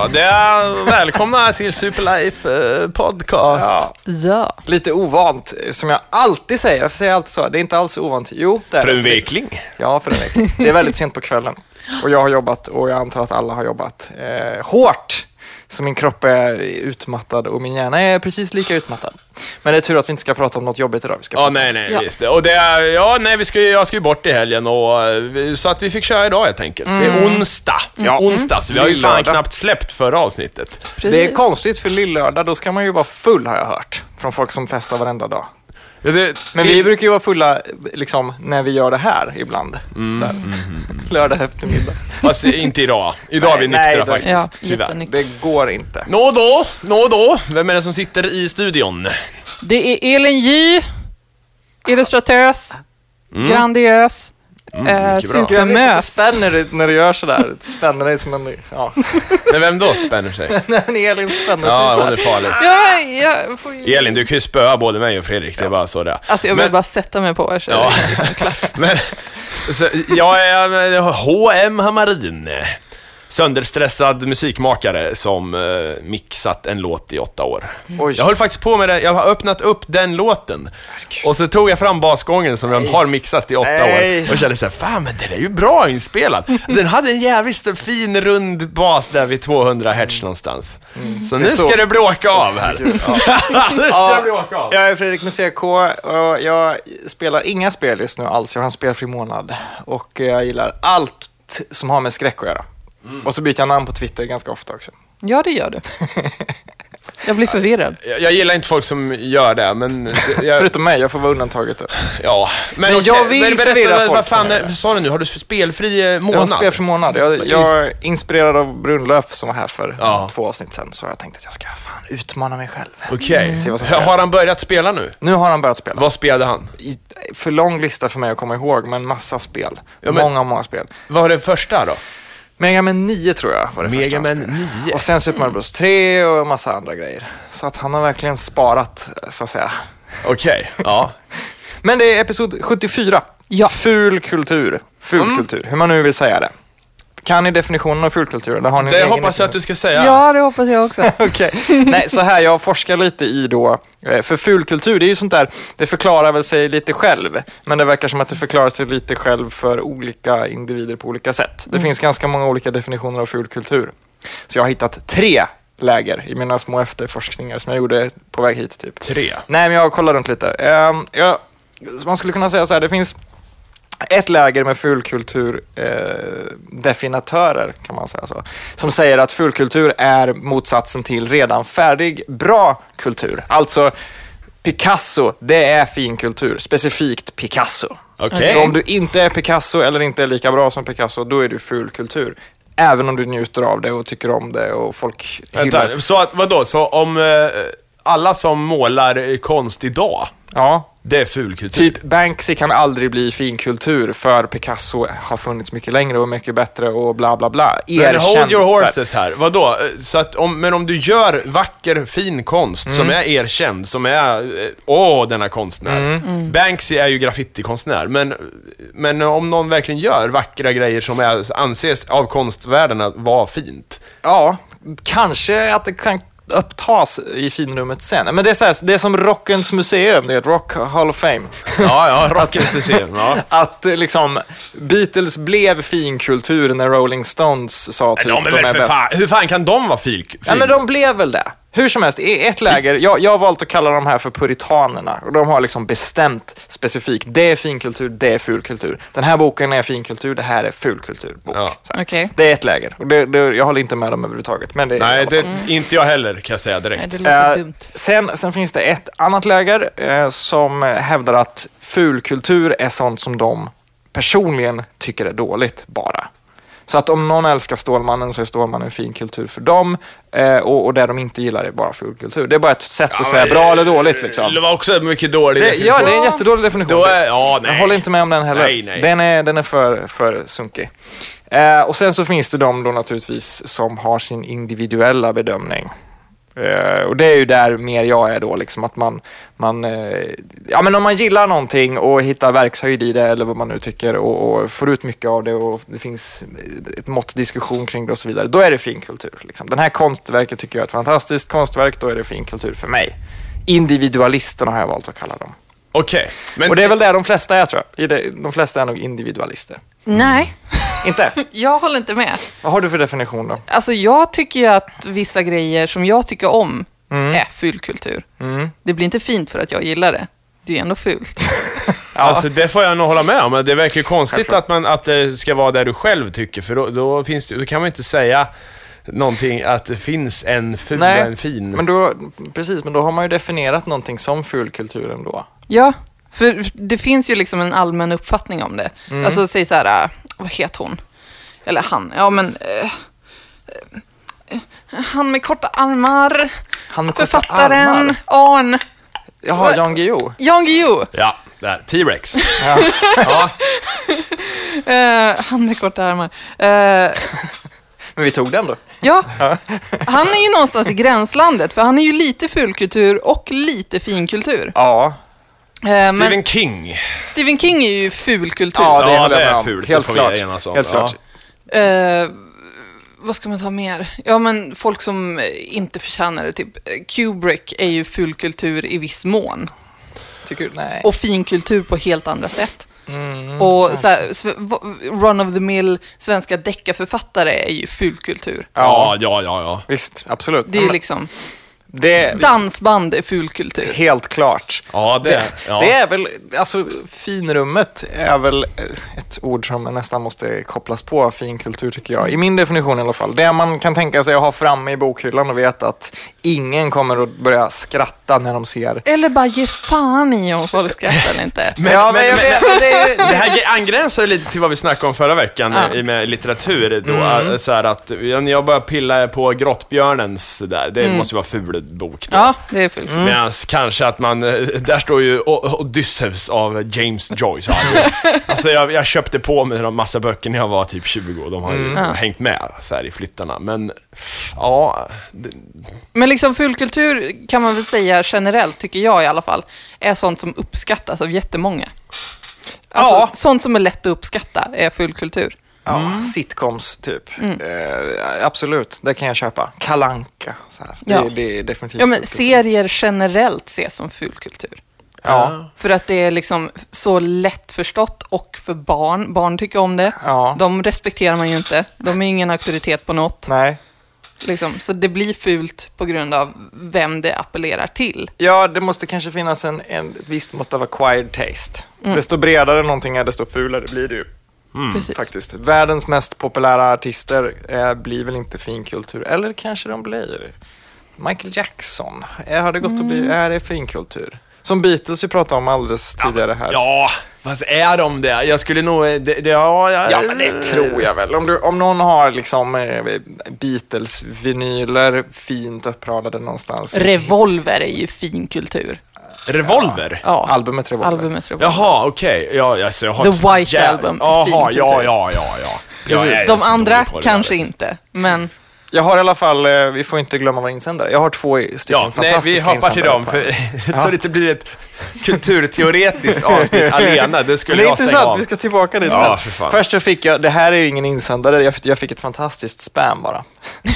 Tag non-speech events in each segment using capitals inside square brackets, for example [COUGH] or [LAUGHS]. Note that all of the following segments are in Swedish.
bra. Det är, välkomna till Superlife eh, Podcast. Ja, Ja. lite ovant, som jag alltid säger. Jag säger alltid så. Det är inte alls ovant. Jo, det är För en vekling. Ja, för en vecka. Det är väldigt sent på kvällen. Och jag har jobbat, och jag antar att alla har jobbat, eh, hårt. Så min kropp är utmattad och min hjärna är precis lika utmattad. Men det är tur att vi inte ska prata om något jobbigt idag. Vi ska Ja, prata nej, nej, Ja. just det. Och det är, ja, nej, vi ska, jag ska ju bort i helgen och eh, så att vi fick köra idag helt enkelt. Det är onsdag. Ja, onsdag, så vi har ju fan knappt släppt förra avsnittet. Precis. Det är konstigt för lillördag, då ska man ju vara full har jag hört. Från folk som festar varenda dag. Ja, det, Men det, vi brukar ju vara fulla liksom, när vi gör det här ibland. Så här. [LAUGHS] Lördag eftermiddag. Fast inte idag. Idag är vi Nej, nyktra nej, då- Ja, faktiskt, tyvärr. Det går inte. Nå då, nå då. Vem är det som sitter i studion? Det är Elin J, illustratös, grandiös, eh, blir så supermös. spänner dig när du gör sådär. Spänner dig som en... Ja. [LAUGHS] Men vem då spänner sig? [LAUGHS] När Elin spänner Ja, dig hon är farlig. Ja, jag, får ju... Elin, du kan ju spöa både mig och Fredrik, det är bara så det. Alltså jag vill Men- bara sätta mig på er så Ja. liksom klart. [LAUGHS] Men, så, jag är eh, H.M. Hammarin. Sönderstressad musikmakare som eh, mixat en låt i åtta år. Oj. Jag höll faktiskt på med det, jag har öppnat upp den låten. Och så tog jag fram basgången som jag har mixat i åtta Nej. år och kände såhär, fan men den är ju bra inspelad. [LAUGHS] Den hade en jävligt fin rund bas där vid 200 hertz någonstans. Så nu Det så. ska det bråka av här. [LAUGHS] nu ska Ja. det bråka av. Jag är Fredrik med CK och jag spelar inga spel just nu alls. Jag har en spelfri månad och jag gillar allt som har med skräck att göra. Och så byter jag namn på Twitter ganska ofta också. Ja, det gör du. [LAUGHS] Jag blir förvirrad. Jag, jag gillar inte folk som gör det, men... Jag, [LAUGHS] Förutom mig, jag får vara undantaget. Då. Ja, men, Men jag okej, vill men berätta, förvirra vad, folk vad fan sa du nu? Har du spelfri eh, Jag har månad? spelfri månad. Jag, jag är inspirerad av Brunlöf som var här för Ja. två avsnitt sedan. Så jag tänkte att jag ska fan utmana mig själv. Okej. Vad som Har han börjat spela nu? Nu har han börjat spela. Vad spelade han? I- För lång lista för mig att komma ihåg, men massa spel. Ja, men- Många, många spel. Vad var det första då? Mega Man 9 tror jag var det första Mega han Man spelade. 9? Och sen Super Mario Bros 3 och massa andra grejer. Så att han har verkligen sparat, så att säga. Okej, ja. [LAUGHS] Men det är episod 74. Ja. Ful kultur. Ful kultur, hur man nu vill säga det. Kan ni definitionen av fulkultur? Eller har ni Det egen hoppas jag att du ska säga. Ja, det hoppas jag också. [LAUGHS] Okej. Nej, så här, jag forskar lite i då, eh, för fulkultur, det är ju sånt där, det förklarar väl sig lite själv, men det verkar som att det förklarar sig lite själv för olika individer på olika sätt. Det finns ganska många olika definitioner av fulkultur. Så jag har hittat tre läger i mina små efterforskningar som jag gjorde på väg hit. Typ. Tre. Nej, men jag kollar runt lite. Ehm, jag, man skulle kunna säga så här, det finns ett läger med fulkultur eh, kan man säga så, som säger att fulkultur är motsatsen till redan färdig, bra kultur. Alltså, Picasso, det är fin kultur, specifikt Picasso. Okej. Så om du inte är Picasso eller inte är lika bra som Picasso, då är du fulkultur. Även om du njuter av det och tycker om det och folk Vänta, så att, vadå? Så om eh, alla som målar eh, konst idag, Ja, det är fulkultur? Typ Banksy kan aldrig bli finkultur för Picasso har funnits mycket längre och mycket bättre och bla bla bla. Men Erkänd, hold your så här. horses här. Vadå? Eh, Så att om, men om du gör vacker, fin konst Mm. som är erkänd, som är, eh, åh, denna konstnär. Mm. Banksy är ju graffitikonstnär, men, men om någon verkligen gör vackra grejer som är, anses av konstvärlden att vara fint. Ja, kanske att det kan upptas i finrummet sen. Men det är, så här, det är som Rockens museum, det är ett Rock Hall of Fame. Ja, ja, [LAUGHS] Rockens museum. Ja. Att liksom, Beatles blev finkultur när Rolling Stones sa typ De är väl för bäst. fan, hur fan kan de vara fin? Ja, men de blev väl det. Hur som helst, i ett läger, jag, jag har valt att kalla de här för puritanerna. Och de har liksom bestämt specifikt, det är finkultur, det är fulkultur. Den här boken är finkultur, det här är fulkulturbok. Ja. Så. Okej. Det är ett läger. Och det, det, jag håller inte med dem överhuvudtaget. Men det Nej, det, inte jag heller kan jag säga Nej, direkt. det låter Eh, dumt. sen, sen finns det ett annat läger eh, som hävdar att fulkultur är sånt som de personligen tycker är dåligt bara. Så att om någon älskar Stålmannen så är Stålmannen fin kultur för dem eh, och, och det de inte gillar är bara fulkultur. Det är bara ett sätt att säga men, bra eller dåligt liksom. Det var också en mycket dålig Det, definition. ja, det är en jättedålig definition. Är, ja, nej. Jag håller inte med om den heller. Nej, nej. Den är, den är för, för sunkig. Eh, och sen så finns det de då naturligtvis som har sin individuella bedömning. Eh, och det är ju där mer jag är då, liksom att man, man eh, ja men om man gillar någonting och hittar verkshöjd i det eller vad man nu tycker och, och får ut mycket av det och det finns ett mått diskussion kring det och så vidare, då är det fin kultur. Liksom. Den här konstverket tycker jag är ett fantastiskt konstverk, då är det fin kultur för mig. Individualisterna har jag valt att kalla dem. Okej. Men Och det är väl det de flesta är tror jag. De flesta är nog individualister. Nej, Inte? [LAUGHS] jag håller inte med. Vad har du för definition då? Alltså jag tycker ju att vissa grejer som jag tycker om Mm. är fulkultur. Mm. Det blir inte fint för att jag gillar det. Det är ändå fult. [LAUGHS] Ja. Alltså det får jag nog hålla med om. Det verkar ju konstigt att, man, att det ska vara där du själv tycker, för då, då, finns det, då kan man inte säga någonting att det finns en ful och Nej, en fin. Men då, precis, men då har man ju definierat någonting som fulkultur ändå. Ja, för det finns ju liksom en allmän uppfattning om det. Mm. Alltså säg så här, vad heter hon? Eller han, ja men... eh, eh, han med korta armar, Han med korta författaren armar. Arn, Jaha, Jan Guillou. Jan Guillou. Ja, där. T-Rex. [LAUGHS] Ja. ja. [LAUGHS] Eh, han med korta armar. Eh, Men vi tog den då. ja, han är ju någonstans i gränslandet, för han är ju lite fulkultur och lite finkultur. Ja, Eh, men Stephen King. Stephen King är ju fulkultur. ja det Ja, det är fult, Helt klart. Helt Ja. klart. Eh, vad ska man ta mer? Ja, men folk som inte förtjänar det. Typ eh, Kubrick är ju fulkultur i viss mån. Tycker du? Nej. Och finkultur på helt andra sätt. Mm. Och så här, run of the mill svenska deckarförfattare är ju fulkultur. Ja, ja, ja, ja. Visst, absolut. Det är ju liksom, det, dansband är fulkultur. Helt klart. Ja, det, Det, ja. det är väl, alltså finrummet är väl ett ord som nästan måste kopplas på finkultur tycker jag. I min definition i alla fall. Det man kan tänka sig att ha framme i bokhyllan och veta att ingen kommer att börja skratta när de ser. Eller bara ge fan i om folk skrattar eller inte. [LAUGHS] Men, Ja, men, men men, det är- det här angränsar lite till vad vi snackade om förra veckan Ja. i med litteratur. Då, Mm. så här att, när jag började pilla på Grottbjörnens där, det måste ju vara ful bok då. Ja, det är fulkultur. Mm. Medan kanske att man, eh, där står ju Odysseus av James Joyce. [LAUGHS] alltså jag, jag köpte på mig en massa böcker när jag var typ 20 och de har ju Mm. Hängt med så här i flyttarna. Men ja, det, Men liksom fulkultur kan man väl säga generellt, tycker jag i alla fall, är sånt som uppskattas av jättemånga. Alltså, Ja. Sånt som är lätt att uppskatta är fulkultur. Ja, sitcoms typ. Mm. Eh, absolut, det kan jag köpa. Kalanka, så här. Ja. Det, det är definitivt Ja, men fulkultur. serier generellt ses som fulkultur. Ja, För att det är liksom så lättförstått och för barn, barn tycker om det. ja. De respekterar man ju inte. De är ingen auktoritet på något. Nej. Liksom. Så det blir fult på grund av vem det appellerar till. Ja, det måste kanske finnas en, en, ett visst mått av acquired taste. Mm. Desto bredare någonting är, desto fulare blir det ju. Precis. Faktiskt. Världens mest populära artister eh, blir väl inte finkultur, eller kanske de blir. Michael Jackson, eh, har det gått att bli, Mm. är det finkultur? Som Beatles vi pratade om alldeles tidigare här. ja, fast är de det? Jag skulle nog, det, det, ja, ja, Ja, men det tror jag väl. Om, du, om någon har liksom eh, Beatles-vinyler fint uppradade någonstans. Revolver är ju finkultur. Revolver? Ja, Albumet Revolver. albumet Revolver. Jaha, okej. Ja, alltså, jag har The ett White Album, Jaha, fin ja, ja, ja, ja. Precis. De andra kanske inte, men Jag har i alla fall, eh, vi får inte glömma våra insändare. Jag har två stycken Ja, nej, fantastiska vi hoppar till dem, för, en. [LAUGHS] så det inte blir ett kulturteoretiskt avsnitt [LAUGHS] alena. Det skulle det är intressant, av. vi ska tillbaka dit Ja, sen. för. Först så fick jag, det här är ingen insändare, jag, jag fick ett fantastiskt spam bara.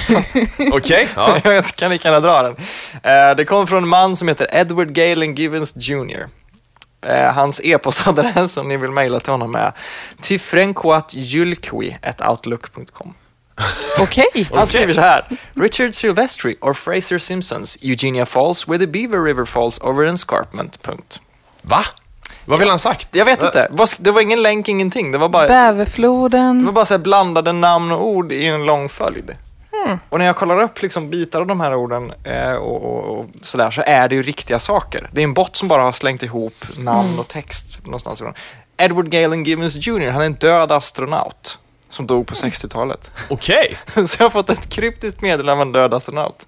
[LAUGHS] Okej, ja. jag kan lika gärna dra den. Eh, det kom från en man som heter Edward Galen Givens Jr. Eh, hans e-postadress om ni vill mejla till honom är tyfrenkoatjulkwi.outlook.com okej. Han skriver så här. Richard Silvestri or Fraser Simpsons, Eugenia Falls with the Beaver River Falls over an escarpment. Punkt. Va? Vad vill han sagt? Jag vet inte, det var ingen länk, ingenting. Det var bara, det Bäverfloden. var bara så här blandade namn och ord i en lång följd. Och när jag kollar upp liksom bitar av de här orden eh, och, och, och sådär så är det ju riktiga saker. Det är en bot som bara har slängt ihop namn och text någonstans. Edward Galen Givens Jr, han är en död astronaut som dog på 60-talet. Okej, [LAUGHS] så jag har fått ett kryptiskt meddelande av en död astronaut.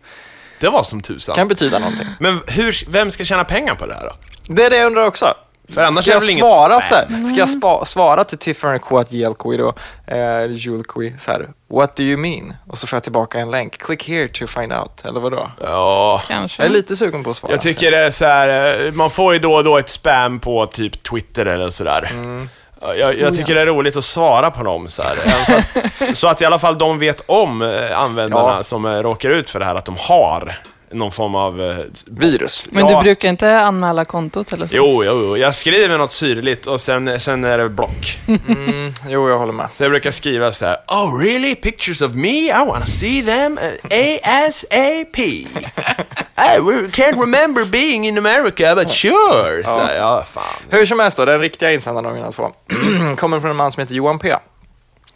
det var som tusan. Kan betyda någonting. Men hur, vem ska tjäna pengar på det här då? Det är det jag undrar också. För annars ska jag inget svara spam? så här, Ska jag spa, svara till Tiffany Quadjelqui då, eh, Julqui, så här, what do you mean? Och så får jag tillbaka en länk, click here to find out, eller vadå? Ja, Kanske. Jag är lite sugen på att svara. jag tycker det är så här, eh, man får ju då och då ett spam på typ Twitter eller sådär. Mm. Ja, Jag, jag tycker det är roligt att svara på dem så [LAUGHS] fast, så att i alla fall de vet om eh, användarna Ja. som eh, råkar ut för det här, att de har någon form av... eh, Virus. Men ja. du brukar inte anmäla kontot eller så? Jo, jo, jo, jag skriver något syrligt och sen, sen är det block. [LAUGHS] Mm, jo, jag håller med. Så jag brukar skriva så här: Oh really? Pictures of me? I wanna see them ASAP. I [LAUGHS] can't remember being in America, but sure. Så här, ja, fan. Hur som helst då, den riktiga insändaren av mina två [CLEARS THROAT] kommer från en man som heter Johan P.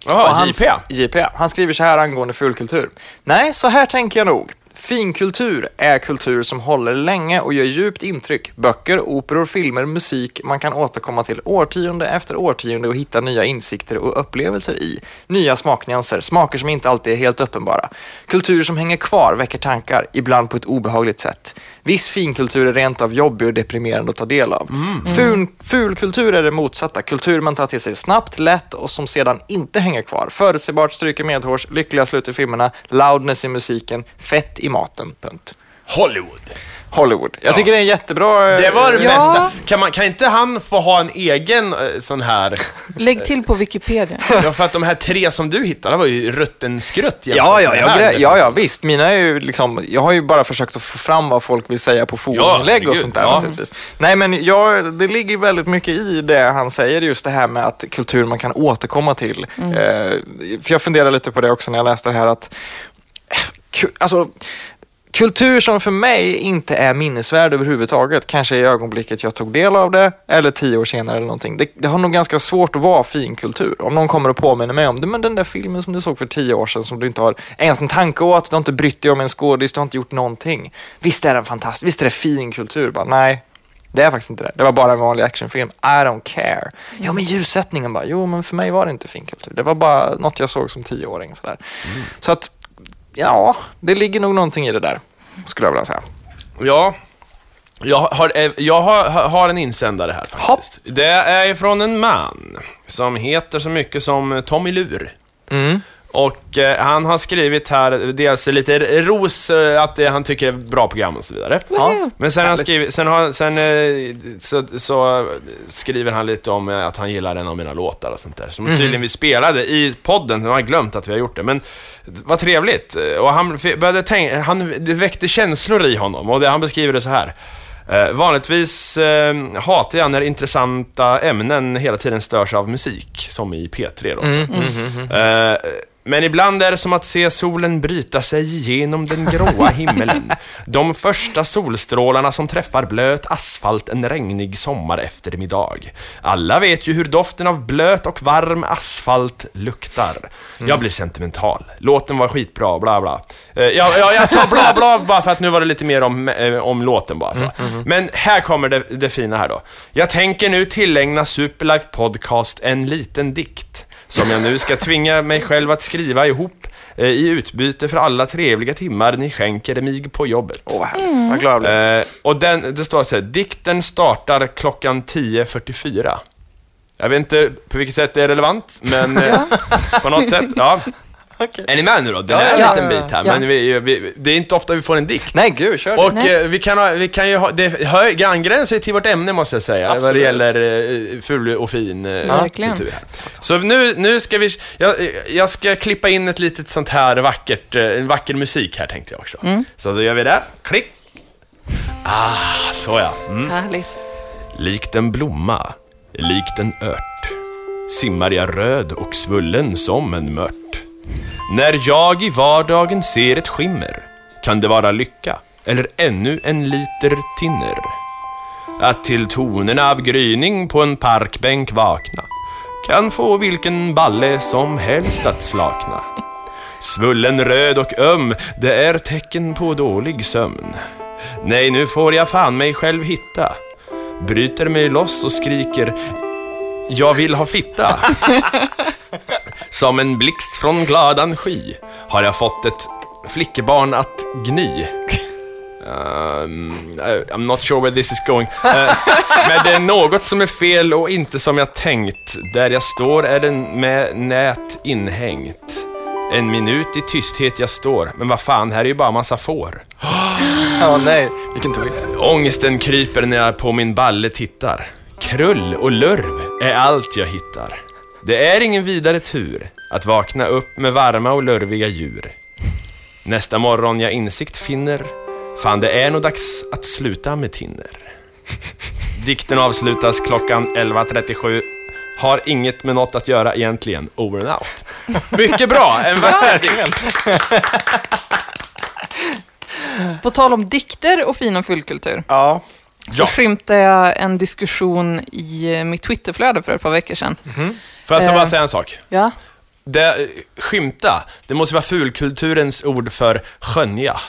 Jaha, JP. JP. Han skriver så här angående fulkultur. Nej, så här tänker jag nog. Finkultur är kultur som håller länge och gör djupt intryck. Böcker, operor, filmer, musik man kan återkomma till årtionde efter årtionde och hitta nya insikter och upplevelser i. Nya smaknyanser, smaker som inte alltid är helt uppenbara. Kultur som hänger kvar, väcker tankar, ibland på ett obehagligt sätt. Viss finkultur är rent av jobbig och deprimerande att ta del av. Ful, fulkultur är det motsatta, kultur man tar till sig snabbt, lätt och som sedan inte hänger kvar. Förutsägbart, stryker medhårs, lyckliga slut i filmerna, loudness i musiken, fett i maten. Punkt. Hollywood. Hollywood. Jag tycker det är en jättebra... eh, Det var det Ja. bästa. Kan, man, kan inte han få ha en egen eh, sån här... [LAUGHS] Lägg till på Wikipedia. [LAUGHS] Ja, för att de här tre som du hittade var ju rutten skrutt jämfört Ja, ja, med ja, det här. grä- ja, ja, visst. Mina är ju liksom, jag har ju bara försökt att få fram vad folk vill säga på foruminlägg och herregud, sånt där ja. naturligtvis. Nej, men jag, det ligger väldigt mycket i det han säger, just det här med att kultur man kan återkomma till. Eh, för jag funderar lite på det också när jag läste det här att, eh, ku- alltså, Kultur som för mig inte är minnesvärd överhuvudtaget, kanske i ögonblicket jag tog del av det, eller tio år senare eller någonting. Det, det har nog ganska svårt att vara fin kultur. Om någon kommer och påminner mig om det, men den där filmen som du såg för tio år sedan som du inte har ägnat en tanke åt, du har inte brytt dig om en skådis, du har inte gjort någonting. Visst är den fantastisk, visst är det fin kultur? Bara, nej, det är faktiskt inte det. Det var bara en vanlig actionfilm. I don't care. Ja, men ljussättningen bara, jo, men för mig var det inte fin kultur. Det var bara något jag såg som tioåring. Sådär. Så att, ja, det ligger nog någonting i det där, skulle jag vilja säga. Ja. Jag har, eh, jag har, har en insändare här faktiskt. Det är från en man som heter så mycket som Tommy Lur. Mm. Och eh, han har skrivit här dels lite ros, eh, att eh, han tycker det är bra program och så vidare. Woohoo. Men sen, har han skrivit, sen, har, sen eh, så, så skriver han lite om eh, att han gillar en av mina låtar och sånt där. Som tydligen vi spelade i podden, jag har glömt att vi har gjort det. Men vad trevligt. Och han f- började tänka, han, det väckte känslor i honom och det, han beskriver det så här. Eh, vanligtvis eh, hatar jag när intressanta ämnen hela tiden störs av musik, som i P3 då. så. Eh, men ibland är det som att se solen bryta sig igenom den gråa [LAUGHS] himmelen. De första solstrålarna som träffar blöt asfalt en regnig sommareftermiddag. Alla vet ju hur doften av blöt och varm asfalt luktar. Jag blir sentimental. Låten var skitbra, bla bla. Eh, jag, jag, jag tar bla bla bara för att nu var det lite mer om, eh, om låten bara. Så. Men här kommer det, det fina här då. Jag tänker nu tillägna Superlife Podcast en liten dikt som jag nu ska tvinga mig själv att skriva ihop eh, i utbyte för alla trevliga timmar ni skänker mig på jobbet. Åh, vad härligt. Vad glad jag blev. Eh, och den, det står så här, dikten startar klockan 10.44. Jag vet inte på vilket sätt det är relevant, men [LAUGHS] eh, på något sätt, ja. Okej. Är ni med nu då? Den Ja, är en ja, liten ja, bit här, Ja. men vi, vi, det är inte ofta vi får en dikt. Nej, gud, kör Och eh, vi, kan ha, vi kan ju ha, det hör, granngränsar ju till vårt ämne måste jag säga, vad det Absolut. gäller eh, ful och fin eh, kultur. Här. Så nu, nu ska vi, jag, jag ska klippa in ett litet sånt här vackert, eh, en vacker musik här tänkte jag också. Så då gör vi det, klick. Ah, så ja. Mm. Härligt. Likt en blomma, likt en ört Simmar jag röd och svullen som en mört när jag i vardagen ser ett skimmer Kan det vara lycka eller ännu en liter tinner. Att till tonerna av gryning på en parkbänk vakna Kan få vilken balle som helst att slakna. Svullen röd och öm, det är tecken på dålig sömn. Nej, nu får jag fan mig själv hitta. Bryter mig loss och skriker jag vill ha fitta [LAUGHS] Som en blixt från gladan sky Har jag fått ett flickebarn att gny Um, I'm not sure where this is going. Eh, men det är något som är fel och inte som jag tänkt. Där jag står är den med nät inhängt. En minut i tysthet jag står, men vad fan, här är ju bara massa får. [GASPS] Ja, nej, vilken twist. Ångesten kryper när jag på min balle tittar. Krull och lurv är allt jag hittar. Det är ingen vidare tur att vakna upp med varma och lurviga djur. Nästa morgon jag insikt finner, fan det är nog dags att sluta med tinner. Dikten avslutas klockan 11.37. Har inget med något att göra egentligen, over and out. Mycket bra, en dikt. På tal om dikter och fin och fullkultur, Ja, så Ja. skymtade jag en diskussion i eh, mitt Twitterflöde för ett par veckor sedan. Får jag Eh. bara säga en sak? Ja, Det, skymta, det måste vara fulkulturens ord för skönja.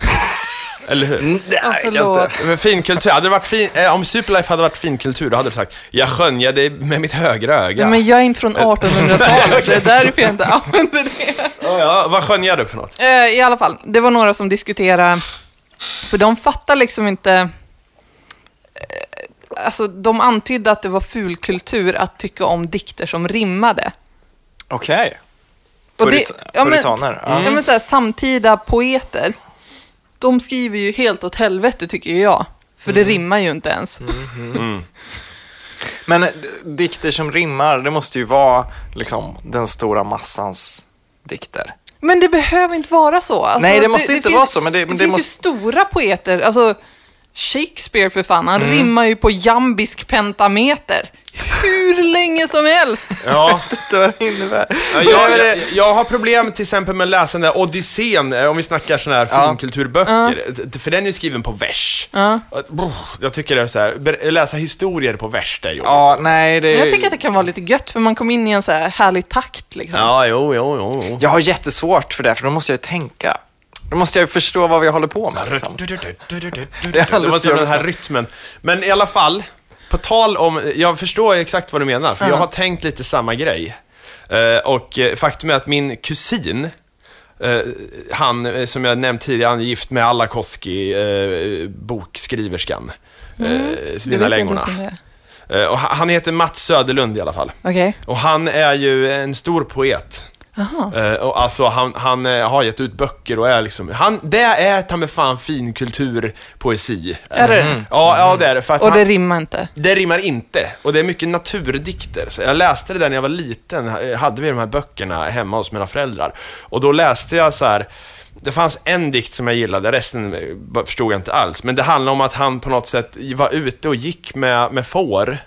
[LAUGHS] Eller hur? Mm, det Ja, förlåt. inte. Men finkultur, hade det varit fin, eh, om Superlife hade varit finkultur, då hade du sagt Jag skönjade med mitt högra öga. men jag är inte från 1800-talet, så [LAUGHS] det är därför jag inte använder det. ja, ja, vad skönjar du för något? Eh, I alla fall, det var några som diskuterade, för de fattar liksom inte... Alltså, de antydde att det var fulkultur att tycka om dikter som rimmade. Okej. Det- Purit- ja, men- Puritaner. Ja. Så här, samtida poeter, de skriver ju helt åt helvete tycker jag. För det rimmar ju inte ens. Mm. Men eh, dikter som rimmar, det måste ju vara liksom den stora massans dikter. Men det behöver inte vara så. Alltså, Nej, det måste inte finns, vara så, men det- det, men det finns måste- ju stora poeter. Alltså, Shakespeare för fan, Mm. han rimmar ju på jambisk pentameter. Hur länge som helst. [LAUGHS] Ja, Vad innebär jag, jag, jag, jag har problem till exempel med att läsa den där Odysseen, eh, om vi snackar sådana här Ja. finkulturböcker. D- För den är ju skriven på vers. Ja. Jag tycker det är så här, ber- läsa historier på vers, det är jobbigt. Ja, nej, det... Jag tycker att det kan vara lite gött, för man kommer in i en så här härlig takt. Liksom. Ja, jo, jo, jo. jo. Jag har jättesvårt för det, för då måste jag ju tänka. Då måste jag ju förstå vad vi håller på med. Liksom. Det är alldeles var som den här rytmen. Men i alla fall, på tal om, jag förstår exakt vad du menar, för jag har tänkt lite samma grej. Eh, och eh, faktum är att min kusin, eh, han som jag nämnt tidigare, han är gift med Alla Koski, bokskriverskan. Det det är. Eh, och han heter Mats Söderlund i alla fall. Okej. Och han är ju en stor poet. Jaha. Eh, och alltså han, han eh, har gett ut böcker och är liksom, han, det är ta med fan fin kulturpoesi. Är det Mm. det? Ja, ja det är det. För att Och det han, rimmar inte. det rimmar inte. Och det är mycket naturdikter. Så jag läste det där när jag var liten, eh, hade vi de här böckerna hemma hos mina föräldrar. Och då läste jag så här. Det fanns en dikt som jag gillade, resten förstod jag inte alls. Men det handlade om att han på något sätt var ute och gick med, med får.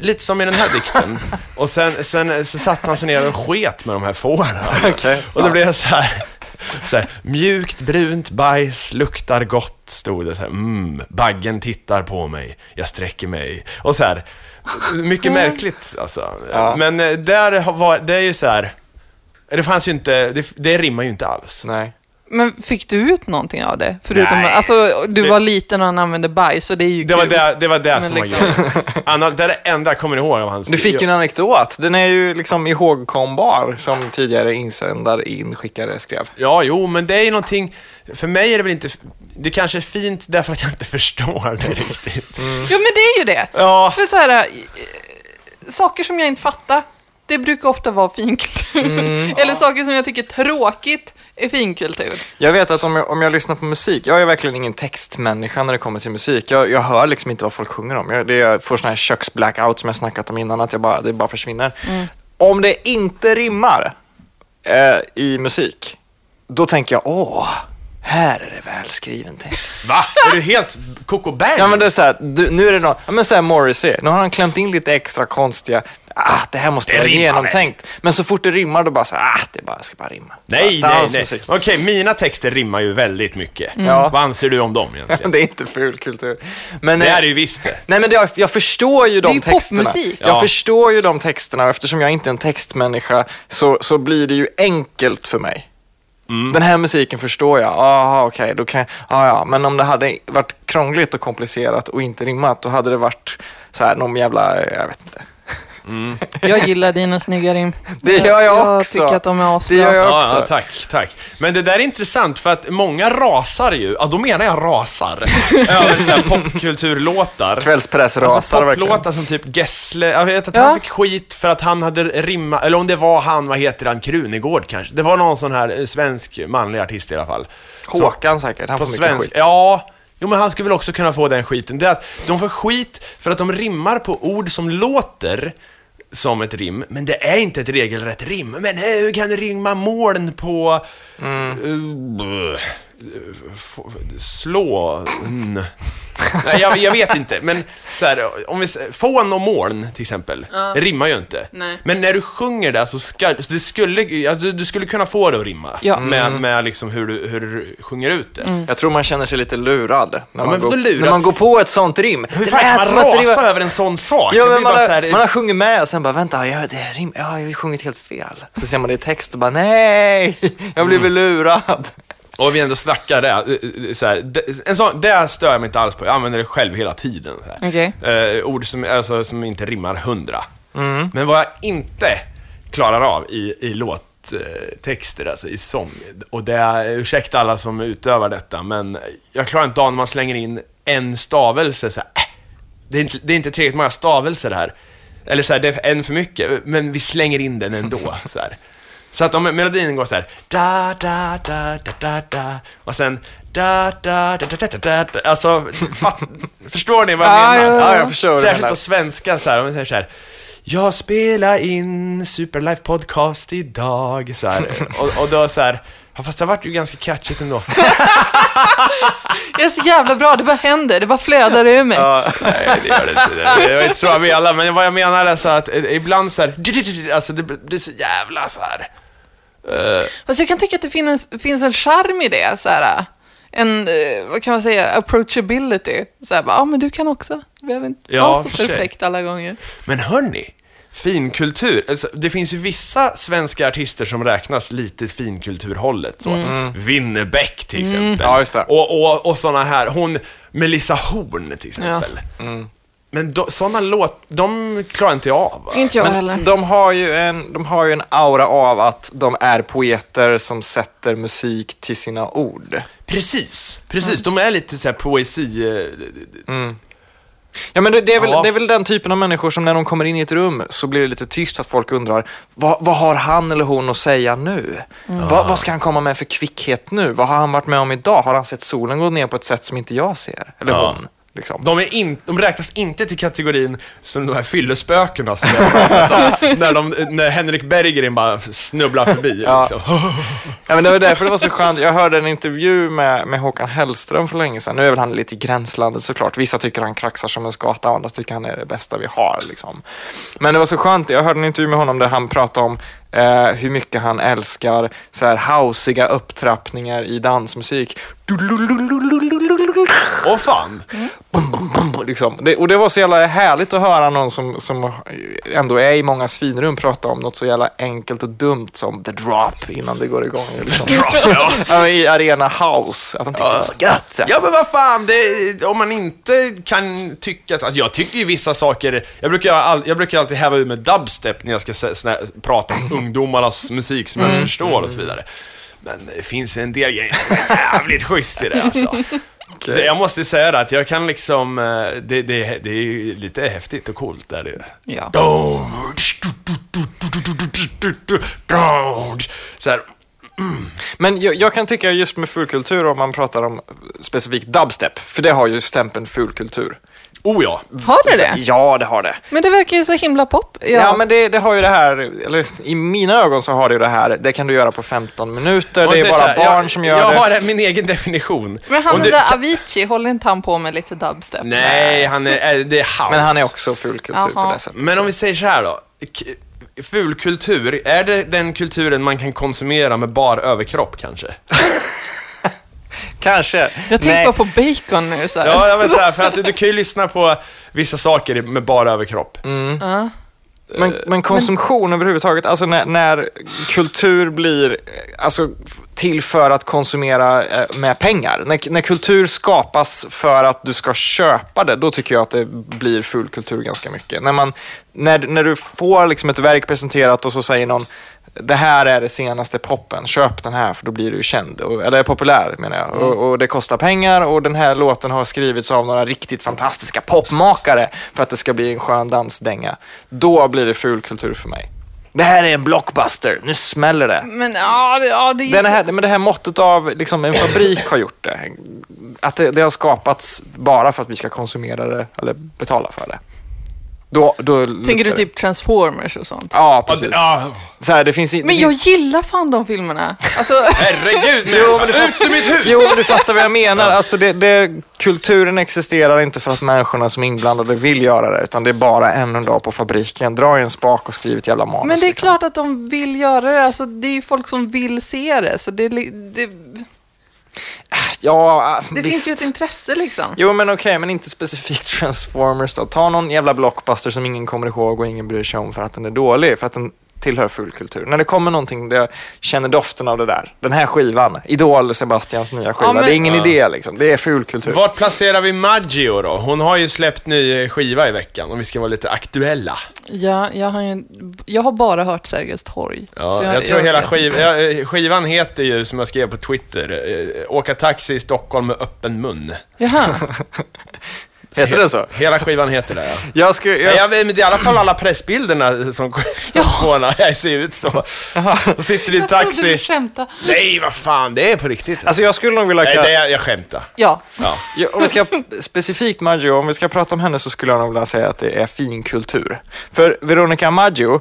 Lite som i den här dikten. [LAUGHS] Och sen, sen så satte han sig ner och sket med de här fåren. Okej. Och då blev jag så här, så här, mjukt brunt bajs luktar gott, stod det så här, mm, baggen tittar på mig, jag sträcker mig. Och så här, mycket märkligt alltså. Ja. Men eh, där var, det är ju så här, det fanns ju inte, det, det rimmar ju inte alls. Nej. Men fick du ut någonting av det? Förutom, Nej. alltså, du Det- var liten och han använde bajs, och det är ju Det var kul. det, det, var det Men som liksom- var grejen. Annars, det är det enda jag kommer ihåg av hans... Du fick ju en anekdot. Den är ju liksom ihågkombar, som tidigare insändare inskickare skrev. Ja, jo, men det är ju någonting, för mig är det väl inte, det kanske är fint därför att jag inte [LAUGHS] förstår det riktigt. Jo, men det är ju det. Ja, För så här, eh, saker som jag inte fattar, det brukar ofta vara finkultur. Mm. [LAUGHS] Eller saker som jag tycker är tråkigt finkultur. Jag vet att om jag, om jag lyssnar på musik, jag är verkligen ingen textmänniska när det kommer till musik. Jag, jag hör liksom inte vad folk sjunger om. Jag, det, jag får såna här köksblackout som jag snackat om innan, att jag bara, det bara försvinner. Om det inte rimmar eh, i musik, då tänker jag, åh, här är det välskriven text. va? Är du helt Bang? Ja men det är så här, du, nu är det någon, ja men så här Morrissey, nu har han klämt in lite extra konstiga, ah det här måste Det vara rimmar genomtänkt. Men så fort det rimmar då bara så här, ah det bara, ska bara rimma. Nej, Bara nej, nej. musik. Okej, mina texter rimmar ju väldigt mycket. Ja. Vad anser du om dem [LAUGHS] egentligen? Det är inte ful kultur. Men, Det eh, är det ju visst det. Nej men det, jag förstår ju Det är de ju texterna. popmusik. Jag Ja. förstår ju de texterna och eftersom jag inte är en textmänniska så, så blir det ju enkelt för mig. Mm. Den här musiken förstår jag, aha okej, då kan jag, ah, ja, men om det hade varit krångligt och komplicerat och inte rimmat, då hade det varit så här någon jävla, jag vet inte. Jag gillar dina snygga rim. Det gör jag jag också. tycker att de är Det asbra. gör jag Ja, också. ja, tack, tack. Men det där är intressant för att många rasar ju, ja då menar jag rasar, [LAUGHS] över så här popkulturlåtar. Kvällspressrasar Alltså verkligen. poplåtar som typ Gessle, jag vet att Ja. han fick skit för att han hade rimmat, eller om det var han, vad heter han, Krunegård kanske? Det var någon sån här eh, svensk manlig artist i alla fall. Så- Håkan säkert, han på får mycket svensk. skit. Ja, jo men han skulle väl också kunna få den skiten. Det är att de får skit för att de rimmar på ord som låter som ett rim, men det är inte ett regelrätt rim. Men eh, hur kan du rimma moln på... eh, f- slå... Mm. [LAUGHS] Nej, jag, jag vet inte, men så här, om vi fån och moln till exempel, det rimmar ju inte. Nej. Men när du sjunger det så ska, så det skulle, ja, du, du skulle kunna få det att rimma. Ja. Med, med liksom hur du, hur du sjunger ut det. Jag tror man känner sig lite lurad när, man, går, lurad? när man går på ett sånt rim. Hur fan kan man rasa var- över en sån sak? Ja, men man, bara här- man har sjungit med och sen bara, vänta, ja, det är rim, ja, jag har ju sjungit helt fel. Så ser man det i text och bara, nej, jag blev Mm. lurad. Och vi ändå snackar det, eh, så här, det, en sån, det stör jag mig inte alls på, jag använder det själv hela tiden. Så. Okej. Eh, ord som, alltså, som inte rimmar hundra. Men vad jag inte klarar av i, i låttexter, alltså i sång, och det är, ursäkta alla som utövar detta, men jag klarar inte av när man slänger in en stavelse så här, äh, det, är inte, det är inte tillräckligt många stavelser här. Eller så här, det är en för mycket, men vi slänger in den ändå. [LAUGHS] Så, här. Så att om melodin går så här, da, da, da, da, da, da, och sen da, da, da, da, da, da, da, alltså, fatt, förstår ni vad jag Ja, menar? ja, ja. Ja, jag förstår Särskilt på svenska så här, om man säger så här, jag spelar in Superlife Podcast idag, så här, och, och då så här, ja, fast det har varit ju ganska catchigt ändå. Jag är så jävla bra, det bara händer, det bara flödar ur mig. Nej, det gör det inte. Det var inte så jag menade, men vad jag menar är så att eh, ibland så här, alltså det blir så jävla så här. Eh, Fast jag kan tycka att det finns, finns en charm i det, så här, en, eh, vad kan man säga, approachability. Så här, bara, ja men du kan också, du behöver inte Ja, vara så för sig. perfekt alla gånger. Men hörni, finkultur. Alltså, det finns ju vissa svenska artister som räknas lite finkulturhållet. Så. Winnerbäck till exempel. Ja, just det. Och, och, och såna här, hon, Melissa Horn till exempel. Men do, såna låt, de klarar inte jag av. va? Inte jag Men heller. de har, ju en, de har ju en aura av att de är poeter som sätter musik till sina ord. Precis, precis. De är lite så här poesi... eh, Ja, men det, det, är väl, Ja. det är väl den typen av människor som när de kommer in i ett rum så blir det lite tyst att folk undrar vad, vad har han eller hon att säga nu? Vad, vad ska han komma med för kvickhet nu? Vad har han varit med om idag? Har han sett solen gå ner på ett sätt som inte jag ser? Eller Ja. hon? Liksom. De, är in, de räknas inte till kategorin som de här fyllespökena som jag om. [LAUGHS] när, de, när Henrik Berggren bara snubblar förbi. Ja. Liksom. [LAUGHS] Ja, men det var därför det var så skönt. Jag hörde en intervju med, med Håkan Hellström för länge sedan. Nu är väl han lite i gränslandet såklart. Vissa tycker han kraxar som en skata, andra tycker han är det bästa vi har. Liksom. Men det var så skönt. Jag hörde en intervju med honom där han pratade om eh, hur mycket han älskar så här hausiga upptrappningar i dansmusik. Åh fan! Bum, bum, bum, liksom. det, och det var så jävla härligt att höra någon som, som ändå är i många svinrum prata om något så jävla enkelt och dumt som the drop innan det går igång. Liksom. Ja. Ja, I Arena House. Att han tyckte det var så gött. Ja men vad fan, det, om man inte kan tycka... Alltså, jag tycker ju vissa saker... Jag brukar, all, jag brukar alltid häva ur med dubstep när jag ska såna, prata om ungdomarnas musik som jag inte förstår och så vidare. Men det finns en del grejer som är jävligt schysst i det alltså. Det, jag måste säga det, att jag kan liksom... eh, Det, det, det är ju lite häftigt och coolt där det Ja. Så här, Men jag, jag kan tycka just med fulkultur, om man pratar om specifikt dubstep, för det har ju stämpeln fulkultur. Oh ja. Har du det? Ja, det har det. Men det verkar ju så himla pop. Ja, Ja, men det, det har ju det här, eller i mina ögon så har det ju det här, det kan du göra på 15 minuter, det är bara här, barn jag, som gör jag det. har min egen definition. Men han Om den du- där Avicii, håller inte han på med lite dubstep? Nej, han är, äh, det är house. Men han är också fulkultur på det sättet. Men om vi säger så här då. Fulkultur, är det den kulturen man kan konsumera med bar överkropp kanske? [LAUGHS] Kanske. Jag tänkte Nej. bara på bacon nu så här. Ja, jag vill säga, för att du, du kan ju lyssna på vissa saker med bar överkropp. Ja. Men, men konsumtion överhuvudtaget, alltså när, när kultur blir alltså, till för att konsumera eh, med pengar. När, när kultur skapas för att du ska köpa det, då tycker jag att det blir full kultur ganska mycket. När, man, när, när du får liksom ett verk presenterat och så säger någon det här är det senaste poppen, köp den här för då blir du känd. Eller populär menar jag. Mm. Och, och det kostar pengar och den här låten har skrivits av några riktigt fantastiska popmakare för att det ska bli en skön dansdänga. Då blir det ful kultur för mig. Det här är en blockbuster, nu smäller det. Men ja, det, ja, det Den här, men det här måttet av liksom, en fabrik har gjort det. Att det, det har skapats bara för att vi ska konsumera det eller betala för det. Då, då Tänker du typ Transformers och sånt? Ja, precis. ja, Så här, det finns, det Men jag finns... gillar fan de filmerna. Alltså, [LAUGHS] herregud, Jo, men du ut ur mitt hus! Jo, men du fattar vad jag menar. Alltså det, det, kulturen existerar inte för att människorna som är inblandade vill göra det, utan det är bara ännu en dag på fabriken. Dra i en spak och skriv ett jävla manus. men det är liksom. klart att de vill göra det. Alltså, det är ju folk som vill se det. Så det, det, Ja, det visst. finns ju ett intresse liksom. Jo, men okej, men inte specifikt [LAUGHS] Transformers då. Ta någon jävla blockbuster som ingen kommer ihåg och ingen bryr sig om för att den är dålig, för att den tillhör fulkultur. När det kommer någonting där jag känner doften av det där, den här skivan, Idol, Sebastians nya skiva, men- det är ingen Ja. idé liksom. Det är fulkultur. Vart placerar vi Maggio då? Hon har ju släppt ny skiva i veckan, om vi ska vara lite aktuella. Ja, jag, har ju, jag har bara hört Sergels torg. Ja, Så jag, tror hela skiv, ja, eh, skivan heter ju, som jag skrev på Twitter, eh, Åka taxi i Stockholm med öppen mun. Jaha. [LAUGHS] [LAUGHS] Heter det så? Hela skivan heter det, ja. Jag skulle... Jag... Jag, men det är i alla fall alla pressbilderna som [LAUGHS] Ja. får när jag ser ut så. Och sitter i en Jag trodde du taxi. skämtade. Nej, vad fan, det är på riktigt. alltså jag skulle nog vilja... Nej, det är, jag skämtar. Ja. Ja. Ja, om vi ska specifikt Maggio, om vi ska prata om henne så skulle jag nog vilja säga att det är fin kultur. För Veronica Maggio,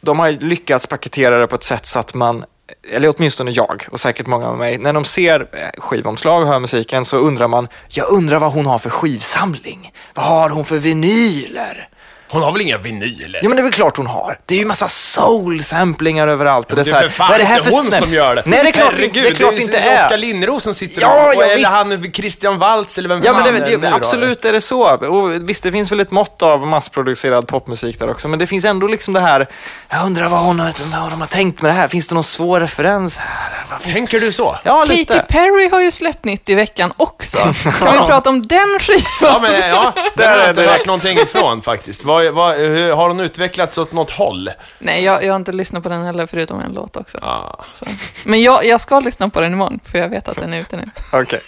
de har lyckats paketera det på ett sätt så att man, eller åtminstone jag och säkert många med mig, när de ser eh, skivomslag och hör musiken så undrar man, jag undrar vad hon har för skivsamling. Vad har hon för vinyler? Hon har väl inga vinyler? Ja men det är väl klart hon har. Det är ju massa soul-samplingar överallt. Och det så är här, för fan vad är det här inte för hon snäll- som gör det. Nej det är klart, Herregud, det är klart det inte är. Oskar Lindros som sitter Ja, och, ja, eller visst. han Christian Waltz eller vem Ja, men det, är det, nu då? absolut är det så. Och visst, det finns väl ett mått av massproducerad popmusik där också, men det finns ändå liksom det här, jag undrar vad, hon har, vad de har tänkt med det här. Finns det någon svår referens här? Vad Tänker du så? Ja, Katy lite. Perry har ju släppt nytt i veckan också. Kan vi [LAUGHS] prata om den skivan? Ja, men ja, [LAUGHS] där har är jag inte det. hört någonting ifrån faktiskt. Vad, vad, hur, har hon utvecklats åt något håll? Nej, jag, jag har inte lyssnat på den heller, förutom en låt också. Ah. Så. Men jag, jag ska lyssna på den imorgon, för jag vet att den är ute nu. [LAUGHS] Okej.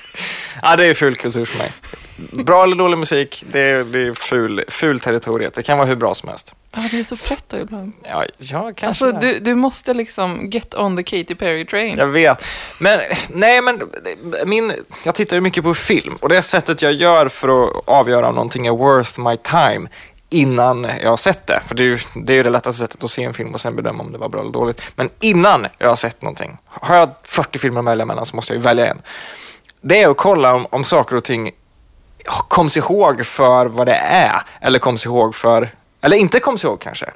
Ja, det är ful kultur för mig. Bra eller dålig musik, det är, det är ful, ful territoriet. Det kan vara hur bra som helst. Ja, det är så fett då ibland. Ja, ja kanske Alltså, du, du måste liksom get on the Katy Perry train. Jag vet. Men nej, men min, jag tittar ju mycket på film och det sättet jag gör för att avgöra om någonting är worth my time innan jag har sett det. För det är ju det, är ju det lättaste sättet att se en film och sen bedöma om det var bra eller dåligt. Men innan jag har sett någonting, har jag 40 filmer att välja mellan så måste jag ju välja en. Det är att kolla om, om saker och ting koms ihåg för vad det är, eller koms ihåg för, eller inte koms ihåg kanske.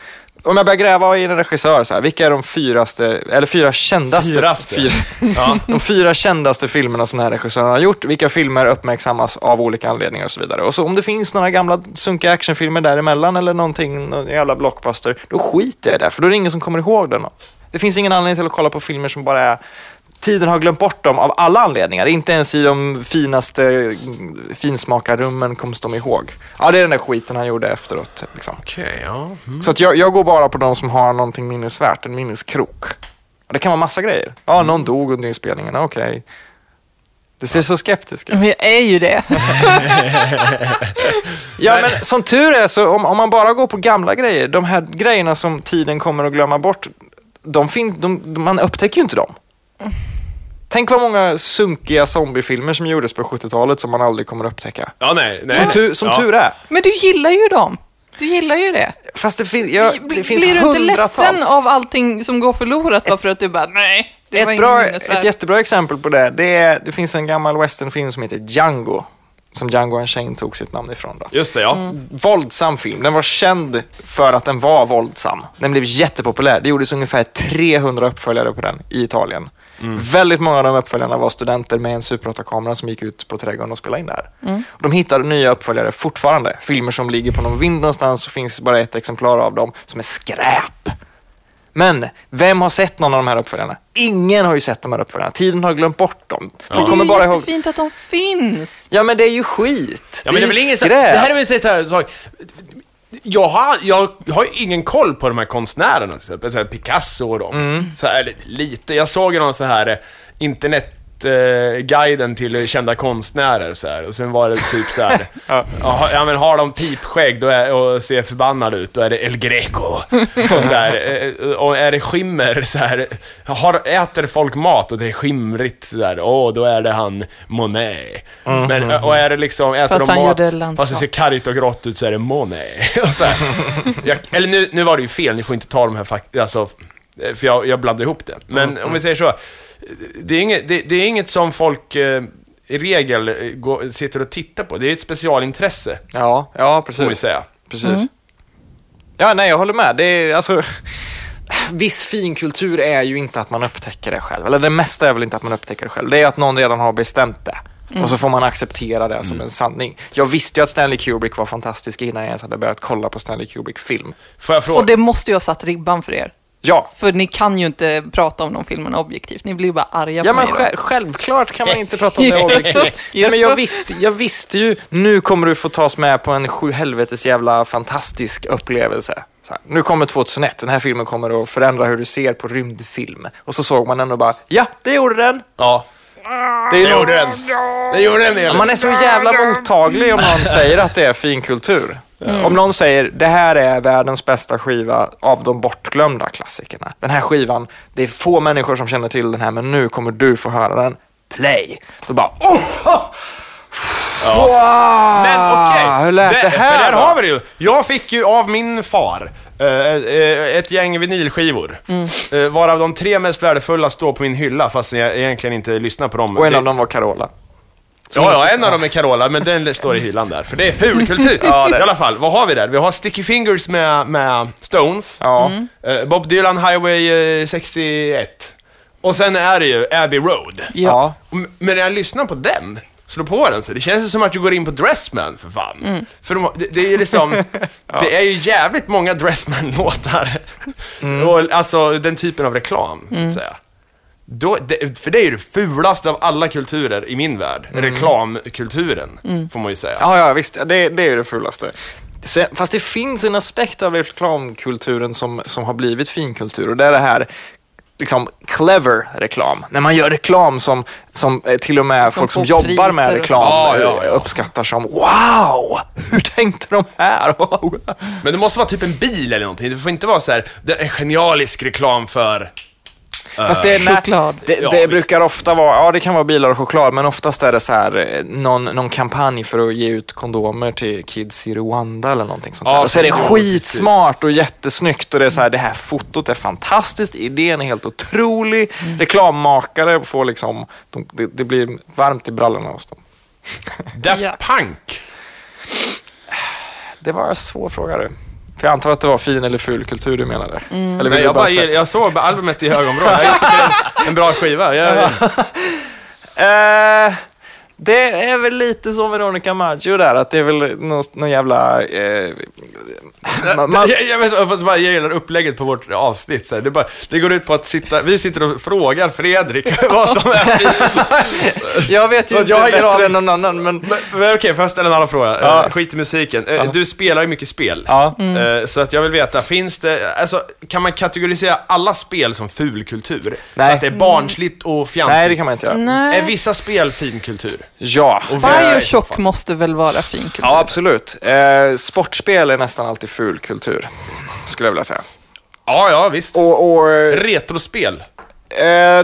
Om jag börjar gräva i en regissör, så här, vilka är de fyraste, eller fyra kändaste, Fyraste? fyraste Ja. de fyra kändaste filmerna som den här regissören har gjort, vilka filmer uppmärksammas av olika anledningar och så vidare. Och så om det finns några gamla sunkiga actionfilmer däremellan eller någonting, någon jävla blockbuster, då skiter jag i det, för då är det ingen som kommer ihåg den. Det finns ingen anledning till att kolla på filmer som bara är Tiden har glömt bort dem av alla anledningar. Inte ens i de finaste mm, finsmakarrummen kommer de ihåg. Ja, det är den där skiten han gjorde efteråt. Liksom. Okej, ja. Mm. Så att jag, jag går bara på de som har någonting minnesvärt, en minneskrok. Det kan vara massa grejer. Ja, någon dog under inspelningen, okej. Det ser så skeptiskt ut. Men jag är ju det. [LAUGHS] Ja, men som tur är så om, om man bara går på gamla grejer, de här grejerna som tiden kommer att glömma bort, de fin, de, man upptäcker ju inte dem. Tänk vad många sunkiga zombiefilmer som gjordes på 70-talet som man aldrig kommer att upptäcka. Ja, nej. nej Som, tur, som ja. tur är. Men du gillar ju dem. Du gillar ju det. Fast det, fin, ja, Blir- det finns Blir du inte ledsen av allting som går förlorat bara för att du bara, nej, det var ett, ingen bra, ett jättebra exempel på det, det, är, det finns en gammal westernfilm som heter Django. Som Django Unchained tog sitt namn ifrån. Då. Just det, ja. Mm. Våldsam film. Den var känd för att den var våldsam. Den blev jättepopulär. Det gjordes ungefär 300 uppföljare på den i Italien. Väldigt många av de uppföljarna var studenter med en Super 8-kamera som gick ut på trädgården och spelade in det här. Och de hittar nya uppföljare fortfarande. Filmer som ligger på någon vind någonstans och finns bara ett exemplar av dem som är skräp. Men vem har sett någon av de här uppföljarna? Ingen har ju sett de här uppföljarna. Tiden har glömt bort dem. Folk Det är ju bara ihåg... jättefint att de finns. Ja, men det är ju skit. Ja, men det är väl ju ingen så, skräp. Det här är väl så här. Jag har, jag har ju ingen koll på de här konstnärerna, till exempel så här Picasso och dem. Mm. Så här, lite, jag såg ju någon så här eh, internet eh, guiden till kända konstnärer så här. och sen var det typ så här. [LAUGHS] Ja. men har de pipskägg då är, och ser förbannade ut, då är det El Greco. Och, så här, eh, och är det skimmer så här, har, äter folk mat och det är skimrigt så där, åh då är det han Monet. Men, eh, och är det liksom, äter Fast de mat, fast det ser kargt och grått ut så är det Monet. [LAUGHS] Och så här. Jag, eller nu, nu var det ju fel, ni får inte ta de här fakt alltså, för jag, jag blandar ihop det. Men om vi säger så, det är inget, det, det är inget som folk eh, i regel eh, går, sitter och tittar på. Det är ett specialintresse, Ja, ja får vi precis. säga. precis. Ja, nej, jag håller med. Det är, alltså, viss finkultur är ju inte att man upptäcker det själv. Eller det mesta är väl inte att man upptäcker det själv. Det är att någon redan har bestämt det. Och så får man acceptera det som en sanning. Jag visste ju att Stanley Kubrick var fantastisk innan jag ens hade börjat kolla på Stanley Kubrick-film. Får jag fråga? Och det måste ju ha satt ribban för er. Ja, För ni kan ju inte prata om de filmerna objektivt. Ni blir ju bara arga Ja på men mig. sj- då. självklart kan man inte prata om det [LAUGHS] objektivt. [LAUGHS] Nej, men jag, visste, jag visste ju, nu kommer du få tas med på en sju helvetes jävla fantastisk upplevelse. Så här, nu kommer 2001, den här filmen kommer att förändra hur du ser på rymdfilm. Och så såg man den och bara, ja, det gjorde den. Ja, Det, det gjorde den. Det gjorde den. Man är så jävla mottaglig om någon [LAUGHS] säger att det är finkultur. Om någon säger, det här är världens bästa skiva av de bortglömda klassikerna. Den här skivan, det är få människor som känner till den här, men nu kommer du få höra den. Play. Då bara, oh! Wow! Men okej, Hur lät det, för här där då? har vi det ju. Jag fick ju av min far eh, eh, ett gäng vinylskivor. Mm. Eh, varav de tre mest värdefulla står på min hylla, fast jag egentligen inte lyssnar på dem. Och en Det- av dem var Carola. Ja, ja, en av dem är Carola, men den står i hyllan där. För det är [LAUGHS] fulkultur. Ja, det I alla fall, vad har vi där? Vi har Sticky Fingers med, med Stones. Ja. Eh, Bob Dylan Highway eh, 61. Och sen är det ju Abbey Road. Ja. Ja. Och m- Men när jag lyssnar på den, slår på den så, det känns ju som att du går in på Dressman för fan. Mm. För de, det, det är ju liksom, [LAUGHS] det är ju jävligt många Dressman-låtar. Mm. Och alltså den typen av reklam, så att säga. Då, det, för det är ju det fulaste av alla kulturer i min värld. Reklamkulturen, Mm. får man ju säga. Ja, ja, visst. Det, det är ju det fulaste. Så- Fast det finns en aspekt av reklamkulturen som, som har blivit finkultur och det är det här liksom clever reklam. När man gör reklam som, som eh, till och med Som folk som jobbar med reklam så. Ja, ja, uppskattar som wow, hur tänkte de här? [LAUGHS] Men det måste vara typ en bil eller någonting. Det får inte vara så här, det är en genialisk reklam för... Fast det, är- nej, Choklad. det, Ja, det visst. brukar ofta vara, ja det kan vara bilar och choklad, men oftast är det så här eh, någon, någon kampanj för att ge ut kondomer till kids i Rwanda eller någonting sånt Ja, där. Och så är det ja, skitsmart och jättesnyggt och det är så här, det här fotot är fantastiskt, idén är helt otrolig, reklammakare får liksom, de, det, det blir varmt i brallorna hos dem. Daft Ja. Punk. Det var en svår fråga du. För jag antar att det var fin eller ful kultur du menade. Eller vill Nej, du jag, bara, ger- jag såg albumet i ögonvrån. Jag tycker det är en bra skiva. Jag, [LAUGHS] Eh, det är väl lite som Veronica Maggio där, att det är väl någon, någon jävla... Eh, man, man, jag, jag, vet, jag, jag gillar upplägget på vårt avsnitt. Så här. Det, bara, det går ut på att sitta, vi sitter och frågar Fredrik [LAUGHS] vad som är [LAUGHS] jag vet ju inte jag bättre aning. än någon annan, men... Men, men okej, får jag ställa en annan fråga? Ja. Eh, Skit i musiken. Eh, Du spelar ju mycket spel. Ja. Eh, Så att jag vill veta, finns det, alltså, kan man kategorisera alla spel som fulkultur? Nej. För att det är barnsligt och fjantigt? Nej, det kan man inte göra. Nej. Är vissa spel finkultur? Ja. Bioshock måste väl vara fin kultur? Ja, absolut. Eh, sportspel är nästan alltid ful kultur, skulle jag vilja säga. Ja, ja, visst. Och, och eh, Retrospel.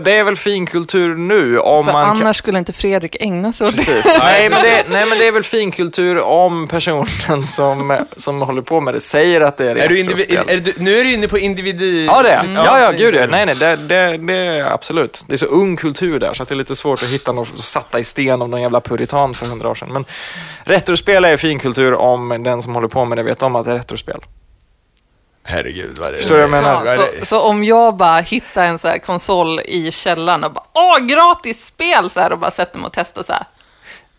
Det är väl fin kultur nu om För man annars kan... skulle inte Fredrik ägna sig åt det. Precis. [LAUGHS] nej, men det, nej, men det är väl fin kultur om personen som, som håller på med det säger att det är Är retrospel. är du, nu är du inne på individi... Ja, det är Mm. Ja, ja, gud ja. Nej, nej, det, det, det är absolut. Det är så ung kultur där så att det är lite svårt att hitta något satta i sten av någon jävla puritan för hundra år sedan. Men retrospel är fin kultur om den som håller på med det vet om att det är retrospel. Herregud, vad är det? Förstår du vad jag menar? Ja, så, så om jag bara hittar en så här konsol i källaren och bara åh, gratis spel så här och bara sätter mig och testar så här.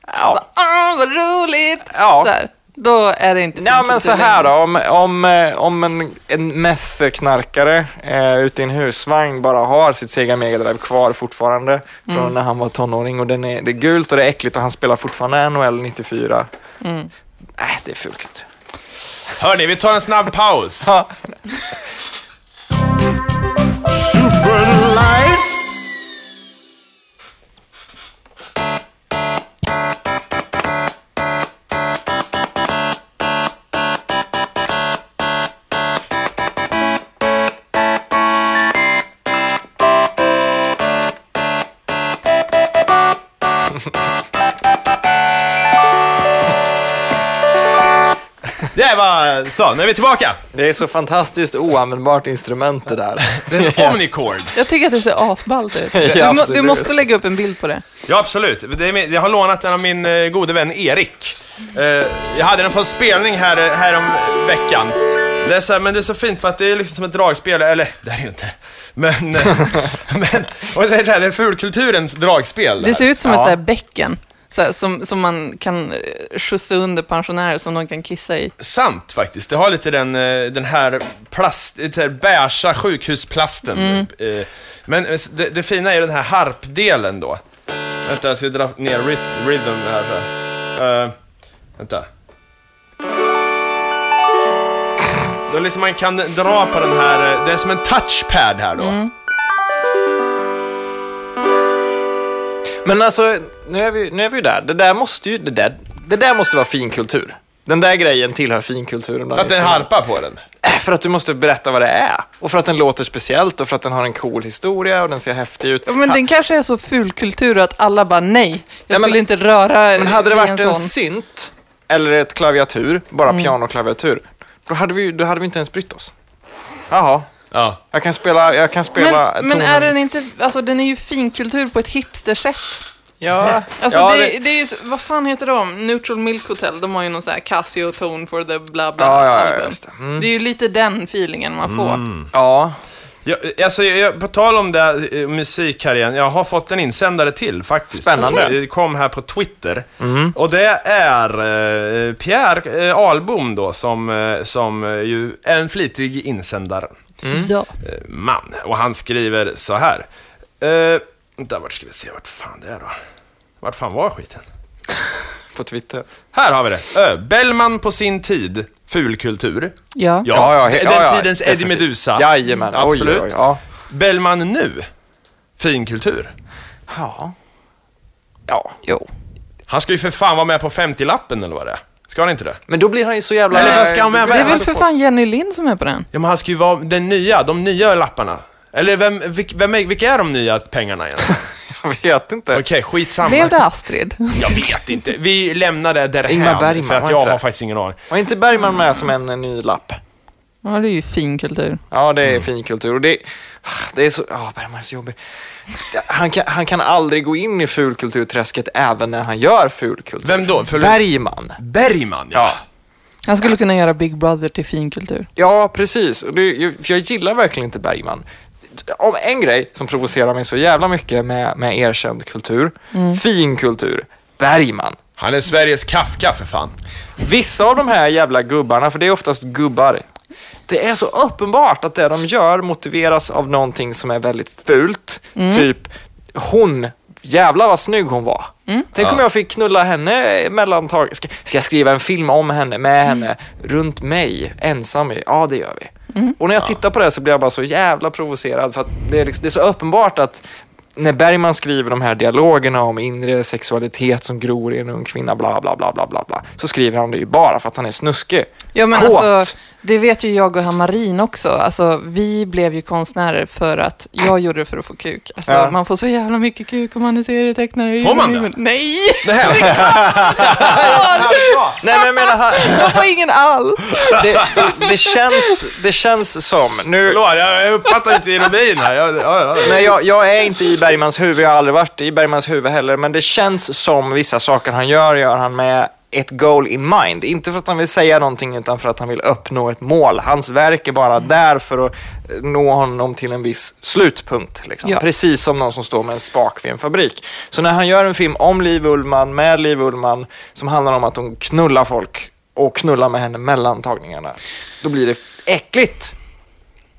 Ja. Åh, vad roligt! Ja. Så här, då är det inte Ja, men så här längre. då. Om, om, eh, om en, en meth-knarkare eh, ute i en husvagn bara har sitt Sega Mega Drive kvar fortfarande från Mm. när han var tonåring och den är, det är gult och det är äckligt och han spelar fortfarande NHL 94. Mm. Nej, det är fult. Hörni, vi tar en snabb paus. Ja. Det var så, nu är vi tillbaka. Det är så fantastiskt oanvändbart instrument det där. Det är en Omnicord. Jag tycker att det ser asballt ut. Ja, Du, må, du måste lägga upp en bild på det. Ja, absolut. Det är, min- jag har lånat den av min eh, gode vän Erik. Eh, jag hade den på en spelning här, eh, här om veckan. Det är så här, men det är så fint för att det är liksom som ett dragspel, eller det är det ju inte. Men, [LAUGHS] men om jag säger så här, det är fulkulturens dragspel. Det ser ut som Ja. ett så här bäcken. Så här, som, som man kan eh, skjutsa under pensionärer som de kan kissa i. Sant faktiskt. Det har lite den, eh, den här plast, lite här beiga sjukhusplasten. Eh, Men det, det fina är den här harpdelen då. Vänta, jag ska dra ner rhythm här. Så. Eh, vänta. Då liksom man kan dra på den här, det är som en touchpad här då. Men alltså, nu är vi, nu är vi ju där. Det där måste ju, det där, det där måste vara finkultur. Den där grejen tillhör finkulturen. För att det är en harpa på den. Äh, För att du måste berätta vad det är. Och för att den låter speciellt och för att den har en cool historia och den ser häftig ut. Ja, Men den kanske är så fulkultur att alla bara nej, jag Ja, men- skulle inte röra Men hade det varit en en synt eller ett klaviatur, bara Mm. pianoklaviatur, då hade, vi, då hade vi inte ens brytt oss. Jaha, Ja. jag kan spela, jag kan spela Men, men är den inte, alltså den är ju finkultur på ett hipstersätt. Ja, Alltså ja, det, det är ju, vad fan heter de? Neutral Milk Hotel, de har ju någon sån här Casio Tone for the bla bla Ja, ja, ja, album. det. Mm. Det är ju lite den feelingen man får. ja. Ja, alltså, jag, på tal om det, eh, musik här igen, jag har fått en insändare till faktiskt. Spännande. Det kom här på Twitter. Och det är eh, Pierre eh, Albom då, som, eh, som eh, ju är en flitig insändare. Ja. Eh, man. Och han skriver så här. Eh, vänta, vart ska vi se vart fan det är då? Vart fan var skiten? [LAUGHS] På Twitter. Här har vi det. Ö, Bellman på sin tid, fulkultur. Ja. Ja, he- den ja, ja, tidens Eddie definitivt. Medusa. Jajamän, absolut. Oj, oj, oj, ja. Bellman nu, finkultur. Ja. Ja. Jo. Han ska ju för fan vara med på 50-lappen eller vad det är. Ska han inte det? Men då blir han ju så jävla... Eller vad ska han med? Det är väl för fan Jenny Lind som är på den? Ja, men han ska ju vara den nya, de nya lapparna. Eller vem, vilk, vem är, vilka är de nya pengarna egentligen? [LAUGHS] Jag vet inte. Okej, skitsamma. Blev det Astrid? Jag vet inte. Vi lämnar det därhän. Ingmar Bergman, för att jag har faktiskt ingen aning. Var inte Bergman med som en, en ny lapp? Ja, det är ju finkultur. Ja, det är Mm. fin kultur. Och det, det är så... Ja, Bergman är så jobbig. Han kan, han kan aldrig gå in i fulkulturträsket även när han gör fulkultur. Vem då? För- Bergman. Bergman, ja. Ja. Han skulle kunna göra Big Brother till finkultur. Ja, precis. Det, för jag gillar verkligen inte Bergman. Om en grej som provocerar mig så jävla mycket med, med erkänd kultur, fin kultur, Bergman. Han är Sveriges Kafka för fan. Vissa av de här jävla gubbarna, för det är oftast gubbar, det är så uppenbart att det de gör motiveras av någonting som är väldigt fult. Typ, hon, jävlar vad snygg hon var. Tänk om Ja. jag fick knulla henne mellantag. Ska, ska jag skriva en film om henne, med henne, runt mig, ensam? i- Ja, det gör vi. Och när jag tittar på det så blir jag bara så jävla provocerad för att det är, liksom, det är så uppenbart att när Bergman skriver de här dialogerna om inre sexualitet som gror i en ung kvinna, bla bla bla bla bla, bla så skriver han det ju bara för att han är snuskig. Ja, men Kåt. alltså, det vet ju jag och Hamarin också. Alltså, vi blev ju konstnärer för att jag gjorde det för att få kuk. Alltså, Ja. man får så jävla mycket kuk om man är serietecknare. Får man det? Nej! Det här. [LAUGHS] Nej men jag menar, han, Man får ingen alls. det, det, känns, det känns som, nu, Förlåt, jag jag uppfattar inte ironin här. Jag, ja, ja. nej, jag, jag är inte i Bergmans huvud, jag har aldrig varit i Bergmans huvud heller, men det känns som vissa saker han gör, gör han med ett goal in mind. Inte för att han vill säga någonting utan för att han vill uppnå ett mål. Hans verk är bara där för att eh, nå honom till en viss slutpunkt. Liksom. Ja. Precis som någon som står med en spak vid en fabrik. Så när han gör en film om Liv Ullmann, med Liv Ullmann, som handlar om att hon knullar folk och knullar med henne mellan tagningarna, då blir det äckligt.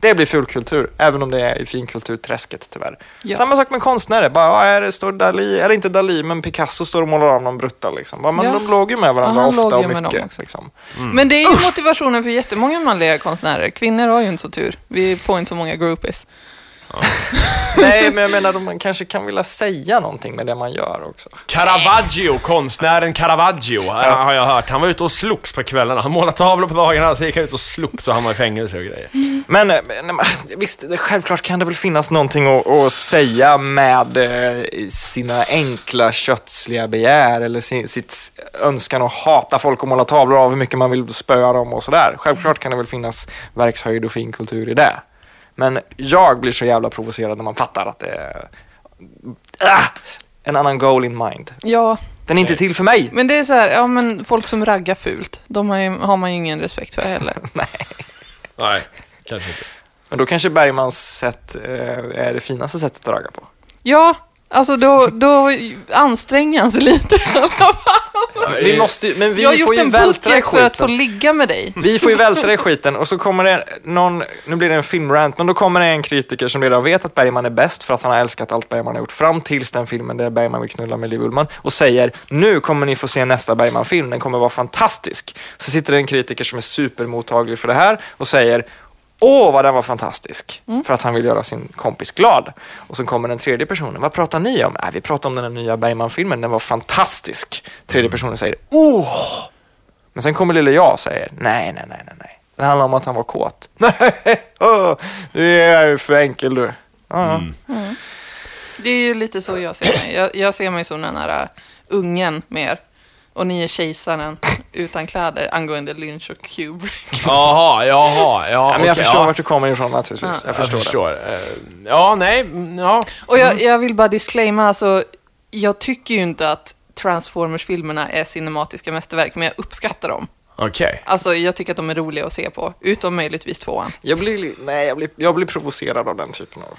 Det blir fulkultur, även om det är i finkulturträsket tyvärr. Ja. Samma sak med konstnärer. Bara, är det står Dali, eller inte Dali, men Picasso står och målar av någon brutta. Liksom. Bara, men Ja. de låg ju med varandra Ja, ofta och mycket. liksom. Men det är ju motivationen för jättemånga manliga konstnärer. Kvinnor har ju inte så tur. Vi får inte så många groupies. [LAUGHS] Nej, men jag menar, de kanske kan vilja säga någonting med det man gör också. Caravaggio, konstnären Caravaggio, eh, har jag hört. Han var ute och slogs på kvällarna. Han målade tavlor på dagarna, så gick han ut och slogs och han var i fängelse och grejer. Men, eh, men men, visst, självklart kan det väl finnas någonting att, att säga med eh, sina enkla kötsliga begär eller sin, sitt önskan att hata folk och måla tavlor av hur mycket man vill spöa dem och sådär. Självklart kan det väl finnas verkshöjd och fin kultur i det. Men jag blir så jävla provocerad när man fattar att det är ah, en annan goal in mind. Ja, Den är inte till för mig. men det är så här, ja men folk som raggar fult, de har, ju, har man ju ingen respekt för heller. [LAUGHS] Nej, kanske inte. Men då kanske Bergmans sätt eh, är det finaste sättet att ragga på. Ja, alltså då, då anstränger han sig lite. [LAUGHS] Vi måste, ju- men vi jag har får gjort ju en vältra i för att få ligga med dig. Vi får ju vältra i skiten och så kommer det någon, nu blir det en filmrant, men då kommer det en kritiker som redan vet att Bergman är bäst för att han har älskat allt Bergman har gjort fram tills den filmen där Bergman vill knulla med Liv Ullmann och säger nu kommer ni få se nästa Bergman-film, den kommer vara fantastisk. Så sitter det en kritiker som är supermottaglig för det här och säger Åh, vad den var fantastisk! För att han vill göra sin kompis glad. Och så kommer den tredje personen. Vad pratar ni om? Nej, vi pratar om den här nya Bergman-filmen. Den var fantastisk. Tredje personen säger Åh! Men sen kommer lille jag och säger nej, nej, nej, nej, nej. Det handlar om att han var kåt. [LAUGHS] Nej, åh, du är ju för enkel du. Ja, ja. Det är ju lite så jag ser mig. Jag, jag ser mig som den här uh, ungen mer. Och ni är kejsaren utan kläder angående Lynch och Kubrick. Jaha, jaha, ja. Ja, men jag okej, förstår ja. vart du kommer ifrån naturligtvis. Ja. Jag förstår, jag förstår. Eh, Ja, nej, mm, ja. Och jag, jag vill bara disclaima, alltså, jag tycker ju inte att Transformers-filmerna är cinematiska mästerverk, men jag uppskattar dem. Okej. Alltså, jag tycker att de är roliga att se på, utom möjligtvis tvåan. det. Jag blir, li- nej, jag blir, jag blir provocerad av den typen av...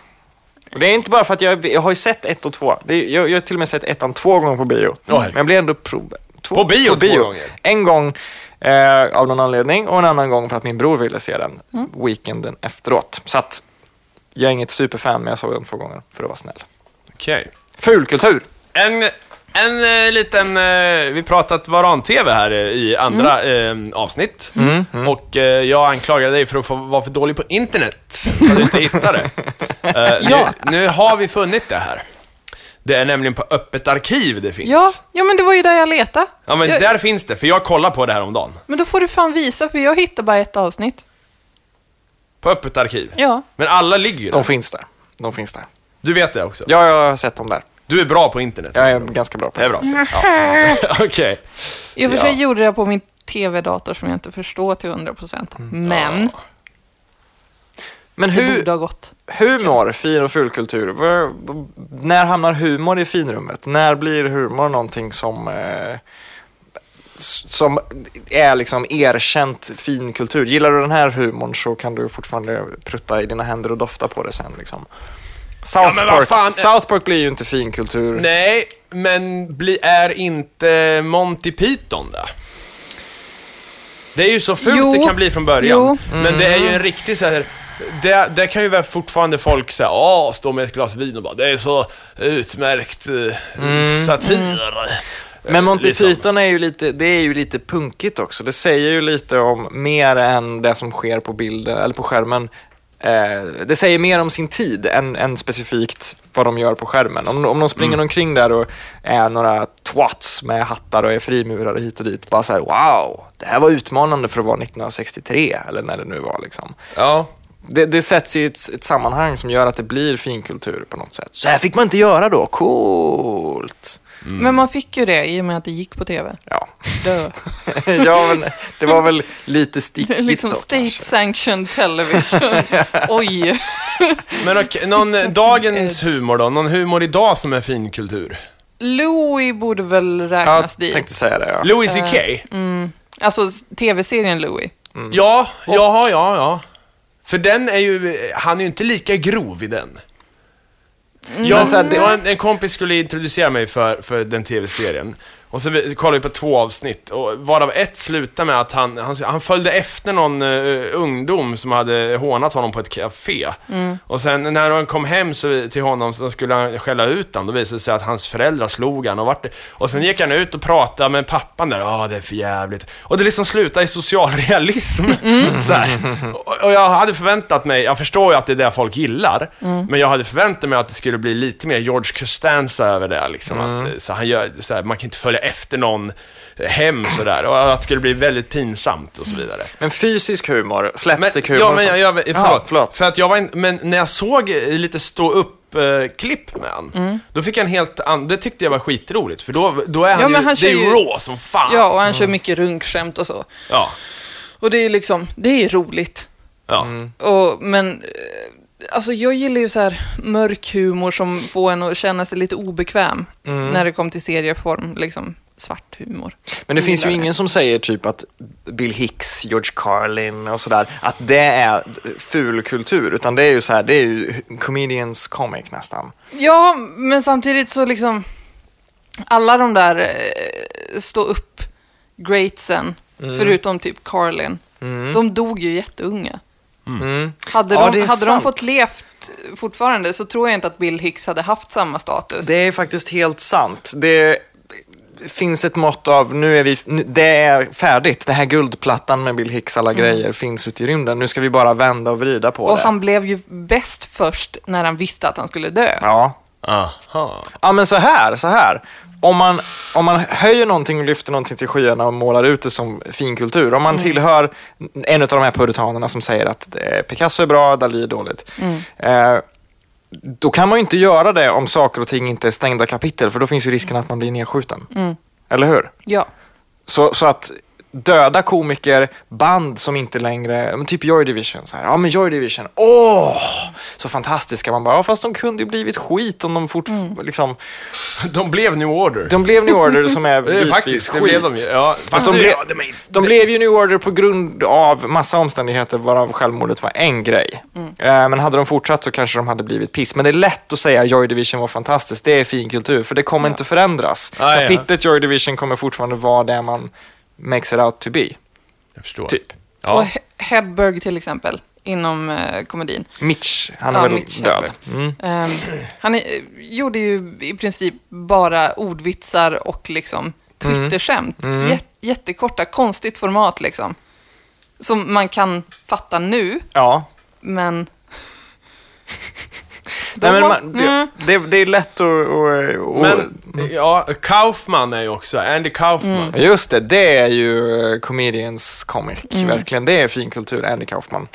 Och det är inte bara för att jag, jag har ju sett ett och två. Det är, jag, jag har till och med sett ettan två gånger på bio. Oj. Men jag blir ändå prov... Två, På bio två gånger? En gång eh, av någon anledning och en annan gång för att min bror ville se den weekenden efteråt. Så att jag är inget superfan, men jag såg den två gånger för att vara snäll. Okej. Fulkultur! En, en eh, liten, eh, vi pratat Varan-TV här eh, i andra Mm. eh, avsnitt. Och eh, jag anklagade dig för att få vara för dålig på internet, att du inte hittar det. [LAUGHS] Eh, Ja. nu, nu har vi funnit det här. Det är nämligen på Öppet arkiv det finns. Ja, ja, men det var ju där jag letade. Ja, men jag, där finns det, för jag kollade på det här om dagen. Men då får du fan visa, för jag hittar bara ett avsnitt. På Öppet arkiv. Ja. Men alla ligger ju där. De finns där. De finns där. Du vet det också? Ja, jag har sett dem där. Du är bra på internet? Jag är ganska bra på Det är bra. Ja. [LAUGHS] Okej. I och för sig Ja. gjorde jag på min tv-dator som jag inte förstår till 100%. Mm. Men Men det hur, borde ha gått. humor, fin och fulkultur, när hamnar humor i finrummet? När blir humor någonting som, eh, som är liksom erkänt finkultur? Gillar du den här humorn så kan du fortfarande prutta i dina händer och dofta på det sen. Liksom. South, vad Park, fan- South Park blir ju inte finkultur. Nej, men bli, är inte Monty Python det? Det är ju så fult Jo. det kan bli från början. Jo. Men det är ju en riktig så här. Det, det kan ju väl fortfarande folk säga, stå med ett glas vin och bara, det är så utmärkt eh, satir. Men Monty liksom. Python är ju lite, det är ju lite punkigt också. Det säger ju lite om mer än det som sker på bilden eller på skärmen. Eh, det säger mer om sin tid än, än specifikt vad de gör på skärmen. Om, om de springer omkring där och är några twats med hattar och är frimurare hit och dit. Bara så här, wow, det här var utmanande för att vara 1963 eller när det nu var liksom. Ja. Det, det sätts i ett, ett sammanhang som gör att det blir finkultur på något sätt. Så här fick man inte göra då, coolt. Men man fick ju det i och med att det gick på tv. Ja. [LAUGHS] Ja, men det var väl lite stickigt liksom då state kanske. sanctioned television. [LAUGHS] Oj. Men okej, någon, eh, dagens humor då? Någon humor idag som är finkultur? Louis borde väl Jag räknas dit. tänkte säga det. Ja. Louis CK? Alltså tv-serien Louis. Ja, ja, ja, ja. För den är ju, han är ju inte lika grov i den. Jag, Men så här, det- det var en, en kompis skulle introducera mig för, för den tv-serien. Och så vi- kollade vi på två avsnitt, och varav ett slutade med att han, han, han följde efter någon uh, ungdom som hade hånat honom på ett café. Och sen när han kom hem så, till honom så skulle han skälla ut honom, då visade det sig att hans föräldrar slog han och vart Och sen gick han ut och pratade med pappan där, ja det är för jävligt. Och det liksom slutade i socialrealism. [LAUGHS] Så här. Och, och jag hade förväntat mig, jag förstår ju att det är det folk gillar, men jag hade förväntat mig att det skulle bli lite mer George Costanza över det. Liksom, att, eh, så han gör, så här, man kan inte följa efter någon hem sådär, och att det skulle bli väldigt pinsamt och så vidare. Men fysisk humor, Men, slapstick-humor. ja, men jag, jag, förlåt, förlåt. För att jag var in, men när jag såg eh, lite stå upp klipp med han, då fick jag en helt annan, det tyckte jag var skitroligt, för då, då är han Ja, ju, men han det är ju raw som fan. Ja, och han kör mycket runkskämt och så. Ja. Och det är liksom, det är roligt. ja. Och, men, eh, alltså jag gillar ju så här mörk humor som får en att känna sig lite obekväm. När det kom till serieform, liksom svart humor. Men det finns ju det. ingen som säger typ att Bill Hicks, George Carlin och sådär, att det är ful kultur, utan det är ju så här, det är ju comedians comic nästan. Ja, men samtidigt så liksom, alla de där eh, stå upp greatsen, förutom typ Carlin, de dog ju jätteunga. Mm. Hade, Ja, de, hade de fått levt fortfarande så tror jag inte att Bill Hicks hade haft samma status. Det är faktiskt helt sant. Det finns ett mått av, nu är vi, nu, det är färdigt. Det här guldplattan med Bill Hicks alla grejer finns ute i rymden. Nu ska vi bara vända och vrida på och det. han blev ju bäst först när han visste att han skulle dö. Ja. Aha. Ja, men så här, så här. Om man, om man höjer någonting och lyfter någonting till skyarna och målar ut det som finkultur. Om man tillhör en av de här puritanerna som säger att eh, Picasso är bra, Dalí är dåligt. Eh, då kan man ju inte göra det om saker och ting inte är stängda kapitel, för då finns ju risken att man blir nedskjuten. Eller hur? Ja. Så, så att döda komiker, band som inte längre, men typ Joy Division, så här, ja men Joy Division, åh, så fantastiska. Man bara, ja fast de kunde ju blivit skit om de fort, liksom, De blev New Order. de blev New Order som är [LAUGHS] det är bitvis faktiskt, det skit. blev de ju. Ja, fast de, ja, de blev ju New Order på grund av massa omständigheter varav självmordet var en grej. Mm. Eh, men hade de fortsatt så kanske de hade blivit piss. Men det är lätt att säga Joy Division var fantastiskt, det är fin kultur, för det kommer inte förändras. Ah, ja. Kapitlet Joy Division kommer fortfarande vara det man makes it out to be. Jag förstår. Typ. Ja. Och He- Hedberg till exempel, inom eh, komedin. Mitch, han är Ja, väl Mitch död. Mm. Ehm, han är, gjorde ju i princip bara ordvitsar och liksom Twitterskämt. Jät, jättekorta, konstigt format liksom. Som man kan fatta nu, Ja. men... [LAUGHS] Nej, men man, Mm. det, det är lätt att... att- att- Men, ja, Kaufman är ju också, Andy Kaufman. Just det, det är ju eh, comedians comic, Mm. verkligen. Det är finkultur, Andy Kaufman.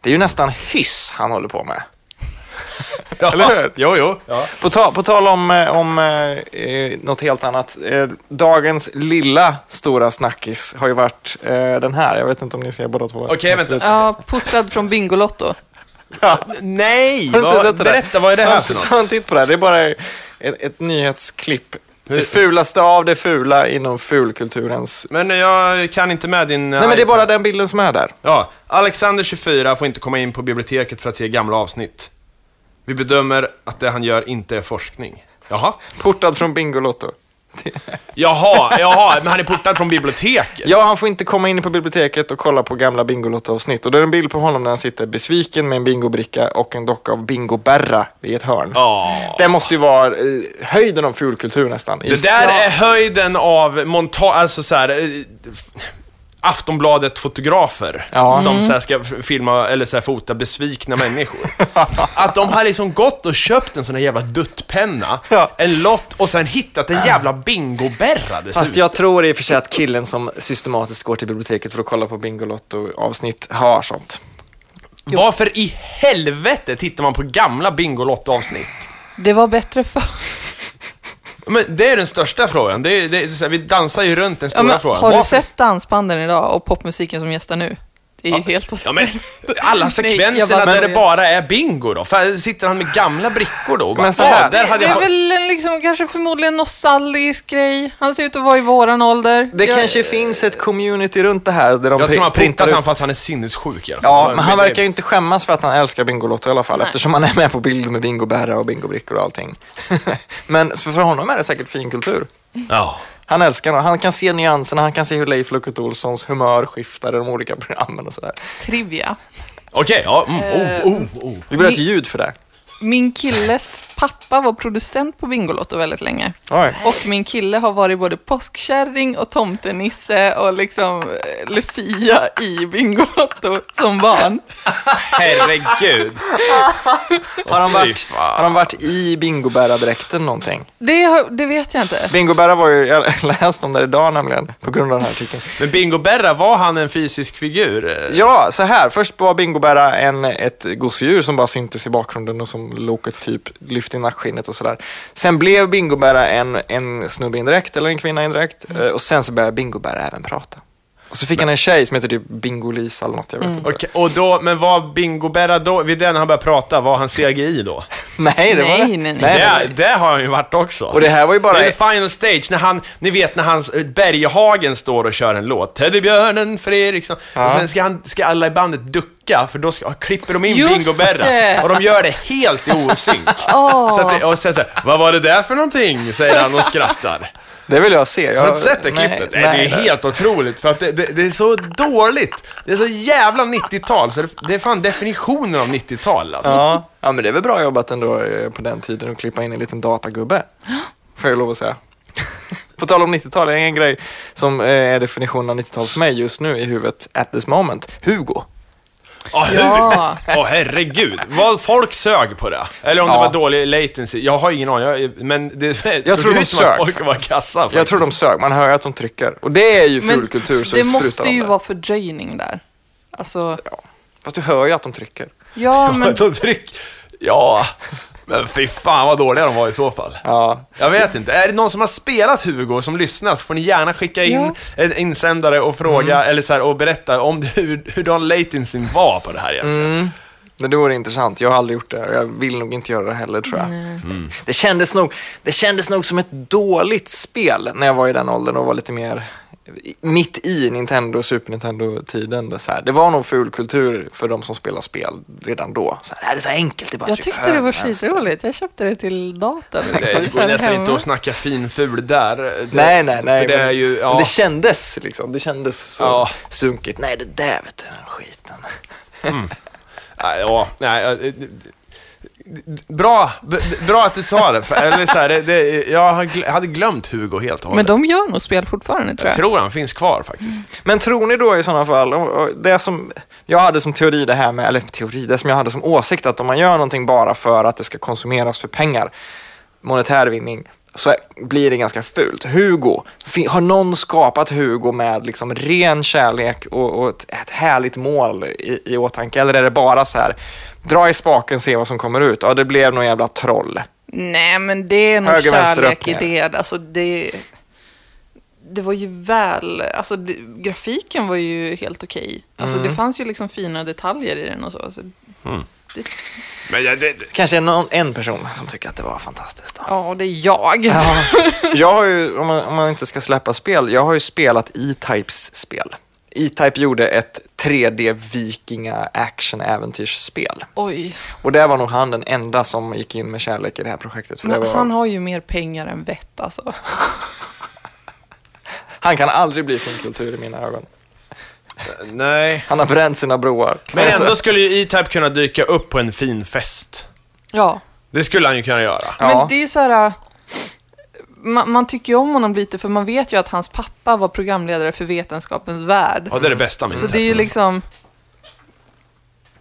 Det är ju nästan hyss han håller på med. [LAUGHS] Ja. Eller hur? Jo, jo. Ja. På, ta, på tal om, eh, om eh, något helt annat. Eh, dagens lilla stora snackis har ju varit eh, den här. Jag vet inte om ni ser båda två. Okej, vänta. Ja, portad från Bingolotto. Nej! Har du inte sett det berätta, vad är det här för något? Ta en titt på det här. Det är bara ett, ett nyhetsklipp. Det fulaste av det fula inom fulkulturens... Men jag kan inte med din Nej, men det är bara den bilden som är där. Ja, Alexander 24 får inte komma in på biblioteket för att se gamla avsnitt. Vi bedömer att det han gör inte är forskning. Jaha? Portad från Bingolotto. [LAUGHS] Jaha, jaha, men han är portad från biblioteket? Ja, han får inte komma in på biblioteket och kolla på gamla Bingolotto-avsnitt. Och det är en bild på honom där han sitter besviken med en bingobricka och en docka av Bingo-Berra i ett hörn. Ja. Det måste ju vara eh, höjden av fulkultur nästan. Det där är höjden av montage, alltså så här, eh, Aftonbladet-fotografer Ja. som så här ska filma eller så här fota besvikna människor. [LAUGHS] Att de har liksom gått och köpt en sån här jävla duttpenna, Ja. en lott och sen hittat en jävla bingoberra dessutom. Fast jag tror i och för sig att killen som systematiskt går till biblioteket för att kolla på Bingolotto-avsnitt har sånt. Varför i helvete tittar man på gamla Bingolotto-avsnitt? Det var bättre för... Men det är den största frågan. Det är, det är, vi dansar ju runt den Ja, stora men, frågan. har du Varför- sett dansbanden idag och popmusiken som gästar nu? Det är ju helt Ja, men alla [LAUGHS] sekvenserna bara där det bara är bingo då? För, sitter han med gamla brickor då? Bara, Men så här- "Ah, där hade det jag... är väl en liksom, kanske förmodligen nostalgisk grej. Han ser ut att vara i våran ålder. Det Jag- kanske finns ett community runt det här där de Jag tror han printat han för att han är sinnessjuk i alla fall. Ja, men han det- verkar ju inte skämmas för att han älskar Bingolotto i alla fall, Nej. eftersom han är med på bild med bingobärare och bingobrickor och allting. [LAUGHS] Men för honom är det säkert fin kultur. Ja. Han älskar det. Han kan se nyanserna, han kan se hur Leif Loket Olssons humör skiftar i de olika programmen och sådär. Trivia. Okej, ja. Mm, Eh, oh, oh, oh. Vi ha ett ljud för det. Min killes pappa var producent på Bingolotto väldigt länge. Oj. Och min kille har varit både påskkärring och tomtenisse och liksom eh, Lucia i Bingolotto som barn. Herregud. [LAUGHS] Har Fy varit, har han varit i bingobäradräkten någonting? Det, har- det vet jag inte. Bingobära var ju, jag [LAUGHS] läste om det idag nämligen, på grund av den här artikeln. Men Bingo Berra, var han en fysisk figur? Ja, så här. Först var Bingobära en, ett gosedjur som bara syntes i bakgrunden och som Loket typ lyfte i nackskinnet och sådär. Sen blev Bingobära en, en snubbe i en dräkt, eller en kvinna i en dräkt. eh, Och sen så började Bingobära även prata. Och så fick han en tjej som heter typ Bingo-Lisa eller något, jag vet inte. Okej, och då, men var Bingo Berra då, vid den han började prata, var han CGI då? [LAUGHS] Nej, det var Nej, det. nej, nej. Det, det har han ju varit också. Och det här var ju bara... Det är final stage, när han, ni vet när hans eh, Bergehagen står och kör en låt, Teddybjörnen Fredriksson, Ja. och sen ska, han, ska alla i bandet ducka, för då ska, klipper de in Just Bingo Berra, det. och de gör det helt i osynk. [LAUGHS] Åh. Så att det, och sen så här, vad var det där för någonting? Säger han och skrattar. Det vill jag se. Jag, Har du inte sett det nej, klippet? Nej, det är helt otroligt, för att det, det, det är så dåligt. Det är så jävla 90-tal, så det, det är fan definitionen av 90-tal alltså. Ja. ja, men det är väl bra jobbat ändå eh, på den tiden att klippa in en liten datagubbe. [GASPS] Får jag lov att säga. [LAUGHS] På tal om 90-tal, en grej som eh, är definitionen av 90-tal för mig just nu i huvudet at this moment. Hugo. Hur? Ja. Åh herregud, vad folk sög på det. Eller om det Ja. var dålig latency, jag har ingen aning, jag, men det [LAUGHS] Jag såg tror de ut som att sög, folk var kassa faktiskt. Jag tror de sög, man hör att de trycker. Och det är ju fulkultur så det sprutar måste ju där. vara fördröjning där. Alltså, Fast du hör ju att de trycker. ja [LAUGHS] men de tryck... Ja, men fy fan vad dåliga de var i så fall. Ja, Jag vet inte, är det någon som har spelat Hugo som lyssnar så får ni gärna skicka in Ja. en insändare och fråga, Mm. eller så här, och berätta om det, hur, hur den latencyn var på det här egentligen. mm. Men det vore intressant. Jag har aldrig gjort det och jag vill nog inte göra det heller tror jag. Mm. Det, kändes nog, det kändes nog som ett dåligt spel när jag var i den åldern och var lite mer mitt i Nintendo och Super Nintendo-tiden. Det, så här. det var nog ful kultur för de som spelar spel redan då. Så här, det här är så enkelt, det bara jag tyckte det var skitroligt. Jag köpte det till datorn. Det liksom. går ju Körde nästan inte att snacka fin ful där. Det, Nej, nej, nej. För det men, är ju, ja. det kändes liksom. Det kändes så Ja. sunkigt. Nej, det där vet du, den skiten. Nej, ja, nej, ja, det- det- Bra, bra att du sa det. För, eller så här, det, det, jag hade glömt Hugo helt och Men hållet. de gör nog spel fortfarande tror Jag jag. tror han finns kvar faktiskt. Men tror ni då i sådana fall, det som jag hade som teori det här med, eller teori, det som jag hade som åsikt att om man gör någonting bara för att det ska konsumeras för pengar, monetär vinning, så blir det ganska fult. Hugo, har någon skapat Hugo med liksom ren kärlek och, och ett, ett härligt mål i, i åtanke? Eller är det bara så här, dra i spaken, se vad som kommer ut? Ja, det blev någon jävla troll. Nej, men det är nog Höger, kärlek i det. Alltså, det. Det var ju väl, alltså det, grafiken var ju helt okej. Alltså Mm. det fanns ju liksom fina detaljer i den och så. så Men jag, det, det, Kanske någon, en person som tycker att det var fantastiskt. Då. ja, det är jag. Ja, [LAUGHS] jag har ju, om man, om man inte ska släppa spel, jag har ju spelat E-Types spel. E-Type gjorde ett 3D vikinga action äventyrsspel. Oj, Och där var nog han den enda som gick in med kärlek i det här projektet. För det men var, han han, har ju mer pengar än vett alltså. [LAUGHS] kan aldrig bli finkultur i mina ögon. Nej. Han har bränt sina broar. Men Alltså, ändå skulle ju E-Type kunna dyka upp på en fin fest. Ja, Det skulle han ju kunna göra. Ja. men det är så här... Man, man tycker ju om honom lite för man vet ju att hans pappa var programledare för Vetenskapens Värld. Ja, det är det bästa med Så det är ju liksom...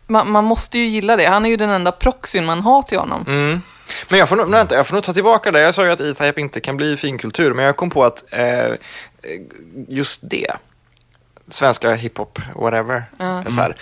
Man, man måste ju gilla det. Han är ju den enda proxyn man har till honom. Mm. Men jag får, nog, vänta, jag får nog ta tillbaka det. Jag sa ju att E-Type inte kan bli finkultur, men jag kom på att eh, just det, svenska hiphop, whatever, Ja. så här,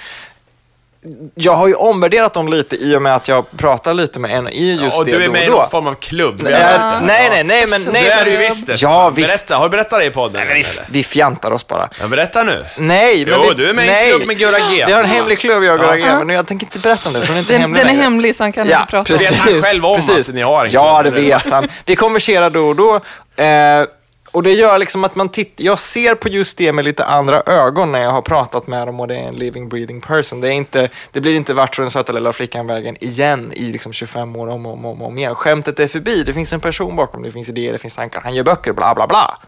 jag har ju omvärderat dem lite i och med att jag pratar lite med en i just och det du är då med och i då. någon form av klubb. Nej, det. nej, nej, nej, men... Nej, Det är du ju men- visst. det. Ja, visst. Berätta, har du berättat det i podden? Nej, men vi, vi fjantar oss bara. Ja, berätta nu. Nej, men Jo, vi, du är med i en nej. klubb med Gurra G. Vi har en hemlig klubb, jag och Gurra G, Ja. men jag tänker inte berätta om det, för den är inte Den, hemlig den är längre. hemlig så han kan inte prata om Vet det. han själv om att ni har en Ja, det klubb, vet han. Vi konverserar då och då. Eh, och det gör liksom att man tittar, jag ser på just det med lite andra ögon när jag har pratat med dem och det är en living, breathing person. Det, är inte, det blir inte vart den söta lilla flickan-vägen igen i liksom 25 år om och om, om, om igen. Skämtet är förbi, det finns en person bakom, det finns idéer, det finns tankar, han gör böcker, bla bla bla.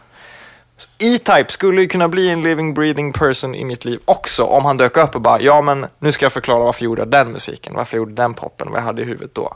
E-Type skulle ju kunna bli en living, breathing person i mitt liv också om han dök upp och bara, ja men nu ska jag förklara varför jag gjorde den musiken, varför jag gjorde den poppen, vad jag hade i huvudet då.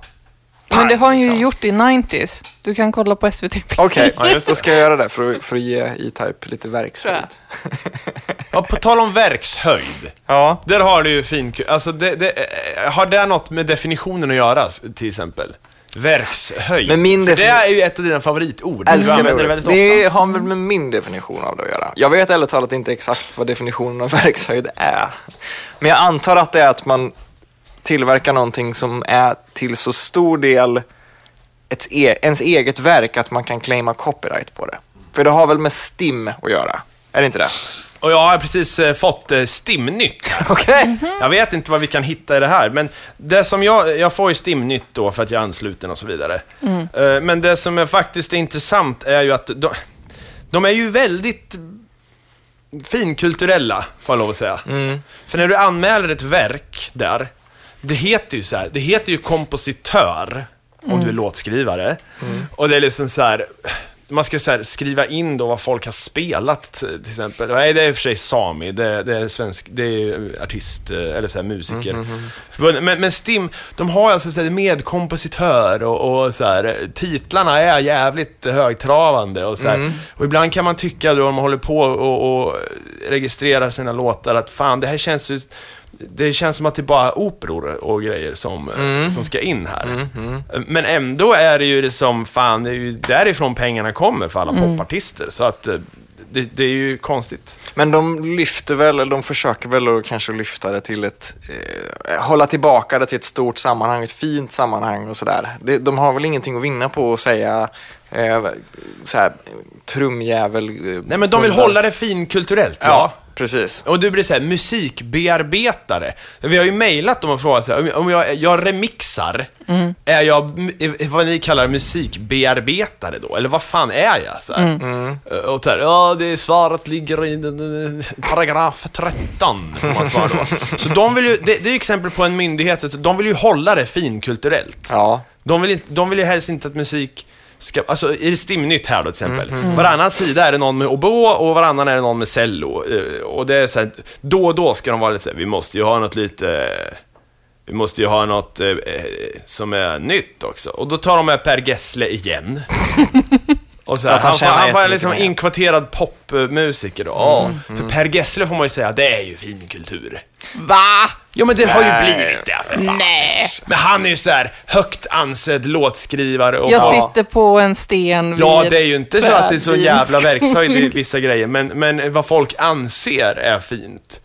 Men det har han ju Liksom. gjort i 90s. Du kan kolla på SVT Play. Okej, Ja, just då ska jag göra det för att, för att ge E-Type lite verkshöjd. [LAUGHS] Ja, på tal om verkshöjd. Ja. Där har du ju fin... Alltså, det, det, eh, har det något med definitionen att göra, till exempel? Verkshöjd. Men min det är ju ett av dina favoritord. du Älskar använder det väldigt ofta. Det har väl med min definition av det att göra. Jag vet ärligt talat inte exakt vad definitionen av verkshöjd är. Men jag antar att det är att man tillverkar någonting som är till så stor del ett e- ens eget verk att man kan claima copyright på det. För det har väl med STIM att göra? Är det inte det? Och jag har precis eh, fått eh, STIM-nytt. [LAUGHS] Okej. Jag vet inte vad vi kan hitta i det här, men det som jag, jag får ju STIM-nytt då för att jag är ansluten och så vidare. Eh, Men det som är faktiskt är intressant är ju att de, de är ju väldigt finkulturella, får jag lov att säga. För när du anmäler ett verk där, det heter ju så här, det heter ju kompositör om du är låtskrivare. Och det är liksom så här, man ska så här, skriva in då vad folk har spelat till exempel. Nej, det är i och för sig Sami, det, det är svensk, det är artist, eh, eller så här, musiker. Förbund- Men, men Stim, de har alltså så här, medkompositör och, och så här, titlarna är jävligt högtravande och så här. Och ibland kan man tycka då, om man håller på och, och registrerar sina låtar, att fan, det här känns ju det känns som att det är bara operor och grejer som, eh, som ska in här. Men ändå är det ju det som, fan, det är ju därifrån pengarna kommer för alla popartister. Så att eh, det, det är ju konstigt. Men de lyfter väl, eller de försöker väl att kanske lyfta det till ett, eh, hålla tillbaka det till ett stort sammanhang, ett fint sammanhang och sådär. De, de har väl ingenting att vinna på att säga eh, såhär, trumjävel. Eh, Nej men de vill hålla det finkulturellt, ja. Ja, precis. Och du blir såhär, musikbearbetare. Vi har ju mejlat dem och frågat så här, om- jag, jag remixar, är jag vad ni kallar musikbearbetare då? Eller vad fan är jag? Så här. Och så här, ja det är svaret ligger i eh, paragraf 13, får man svara då. Så de vill ju, det, det är ju exempel på en myndighet, så de vill ju hålla det finkulturellt. Ja. De vill, inte, de vill ju helst inte att musik ska, alltså är det Stimnytt här då till exempel. Varannan sida är det någon med oboe och varannan är det någon med cello. Eh, Och det är så här, då och då ska de vara lite så här, vi måste ju ha något lite, vi måste ju ha något eh, som är nytt också. Och då tar de med Per Gessle igen. [LAUGHS] Och så här, han han, han jättemycket liksom pengar. inkvoterad popmusiker då. Ja, för Per Gessle får man ju säga, det är ju finkultur. Va? Ja men det har ju Nej. blivit det för fan. Nej. Men han är ju så här högt ansedd låtskrivare och Jag Ja. sitter på en sten vid Ja, det är ju inte så att det är så jävla verkshöjd i [LAUGHS] vissa grejer, men, men vad folk anser är fint.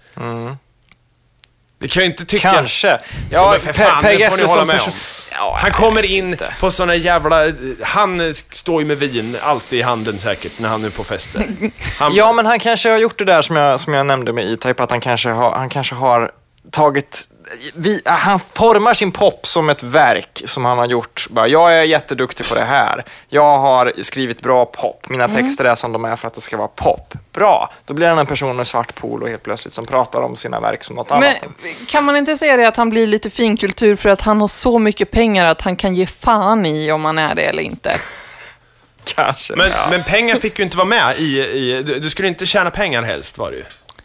Vi kan ju inte tycka... Kanske. Ja, Ja, men för fan, det får ni hålla med person- om. Ja, Han jag kommer in inte. på såna jävla... Han står ju med vin alltid i handen säkert när han är på fester. [LAUGHS] Han, Ja, men han kanske har gjort det där som jag, som jag nämnde med E-Type, att han kanske har, han kanske har tagit vi, han formar sin pop som ett verk som han har gjort. Bara, jag är jätteduktig på det här. Jag har skrivit bra pop. Mina texter är som de är för att det ska vara pop. Bra, då blir han en person med svart polo helt plötsligt som pratar om sina verk som något Men annat. kan man inte säga det att han blir lite finkultur för att han har så mycket pengar att han kan ge fan i om han är det eller inte? [LAUGHS] Kanske. men, ja. men pengar fick ju inte vara med i... i du, du skulle inte tjäna pengar helst, var det ju.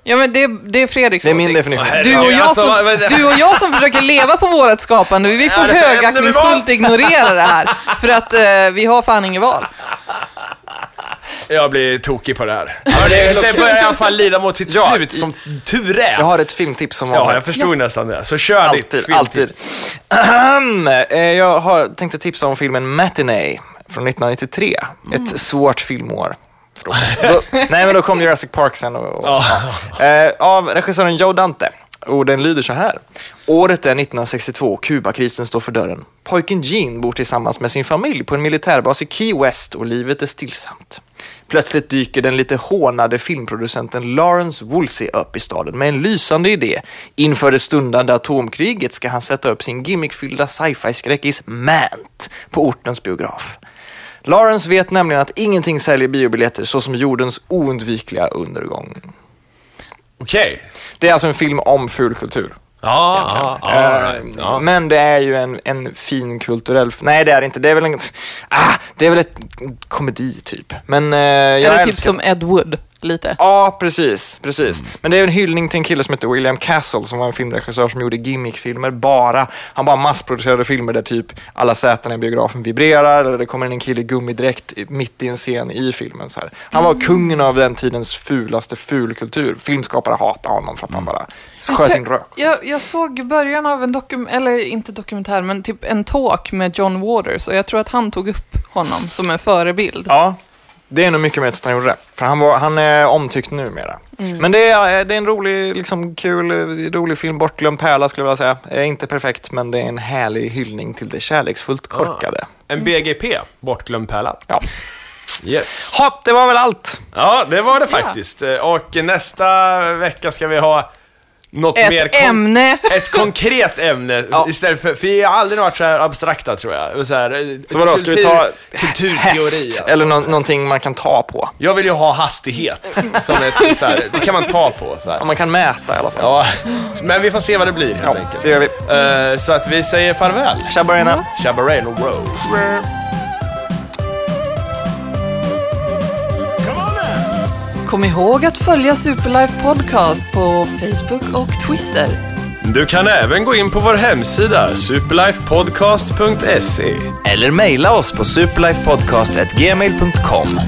Ja, men det, det är Fredriks det är min åsikt. definition. Du och, jag Alltså, som, du och jag som försöker leva på vårt skapande, vi får högaktningsfullt ignorera det här. För att eh, vi har fan inget val. Jag blir tokig på det här. Ja, det, det börjar i alla fall lida mot sitt Ja, slut, i- som tur är. Jag har ett filmtips som Ja, vanligt. jag förstod nästan det. Så kör ditt Alltid, filmtips. alltid. Ahem. Eh, Jag har tänkt tipsa om filmen Matinee från 1993. Ett svårt filmår. Då, [LAUGHS] nej, men då kom Jurassic Park sen. Och, och, ja. Eh, av regissören Joe Dante. och den lyder så här. Året är 1962, Kubakrisen står för dörren. Pojken Gene bor tillsammans med sin familj på en militärbas i Key West och livet är stillsamt. Plötsligt dyker den lite hånade filmproducenten Lawrence Woolsey upp i staden med en lysande idé. Inför det stundande atomkriget ska han sätta upp sin gimmickfyllda sci-fi-skräckis Mant på ortens biograf. Lawrence vet nämligen att ingenting säljer biobiljetter så som jordens oundvikliga undergång. Okej. Det är alltså en film om fulkultur. Ja, Eh, all right. ja. Men det är ju en, en fin kulturell... Nej, det är det inte. Det är väl en... Ah, det är väl ett komedi, typ. Men eh, jag är det typ som Ed Wood, lite? Ja, precis. precis. Mm. Men det är en hyllning till en kille som heter William Castle som var en filmregissör som gjorde gimmickfilmer bara. Han bara massproducerade filmer där typ alla säten i biografen vibrerar eller det kommer in en kille i gummidräkt mitt i en scen i filmen. Så här. Han Mm. var kungen av den tidens fulaste fulkultur. Filmskapare hatade honom för att Mm. han bara sköt in rök. Jag, jag såg början av en dokumentär, eller inte dokumentär, men typ en talk med John Waters och jag tror att han tog upp honom som en förebild. Ja, det är nog mycket mer att han gjorde det. För han, var, han är omtyckt numera. Mm. Men det är, det är en rolig, liksom, kul, eh, rolig film. Bortglömd pärla skulle jag vilja säga. Är inte perfekt, men det är en härlig hyllning till det kärleksfullt korkade. En BGP, bortglömd pärla. Ja. Yes. Hopp, det var väl allt. Ja, det var det Ja. faktiskt. Eh, Och nästa vecka ska vi ha något mer... Ett kon- ämne. [LAUGHS] Ett konkret ämne Ja. istället för, för vi har aldrig varit så här abstrakta tror jag. Så, här, eh, Så vadå, ska vi ta kulturteori? häst Alltså. eller nå- någonting man kan ta på? Jag vill ju ha hastighet, som ett, så här, det kan man ta på. Så här. Ja, man kan mäta i alla fall. Ja, men vi får se vad det blir helt Ja, enkelt. det gör vi. Eh, så att vi säger farväl. Tjabarena. Chabareno Road. Kom ihåg att följa Superlife Podcast på Facebook och Twitter. Du kan även gå in på vår hemsida superlifepodcast.se Eller mejla oss på superlifepodcast.gmail.com.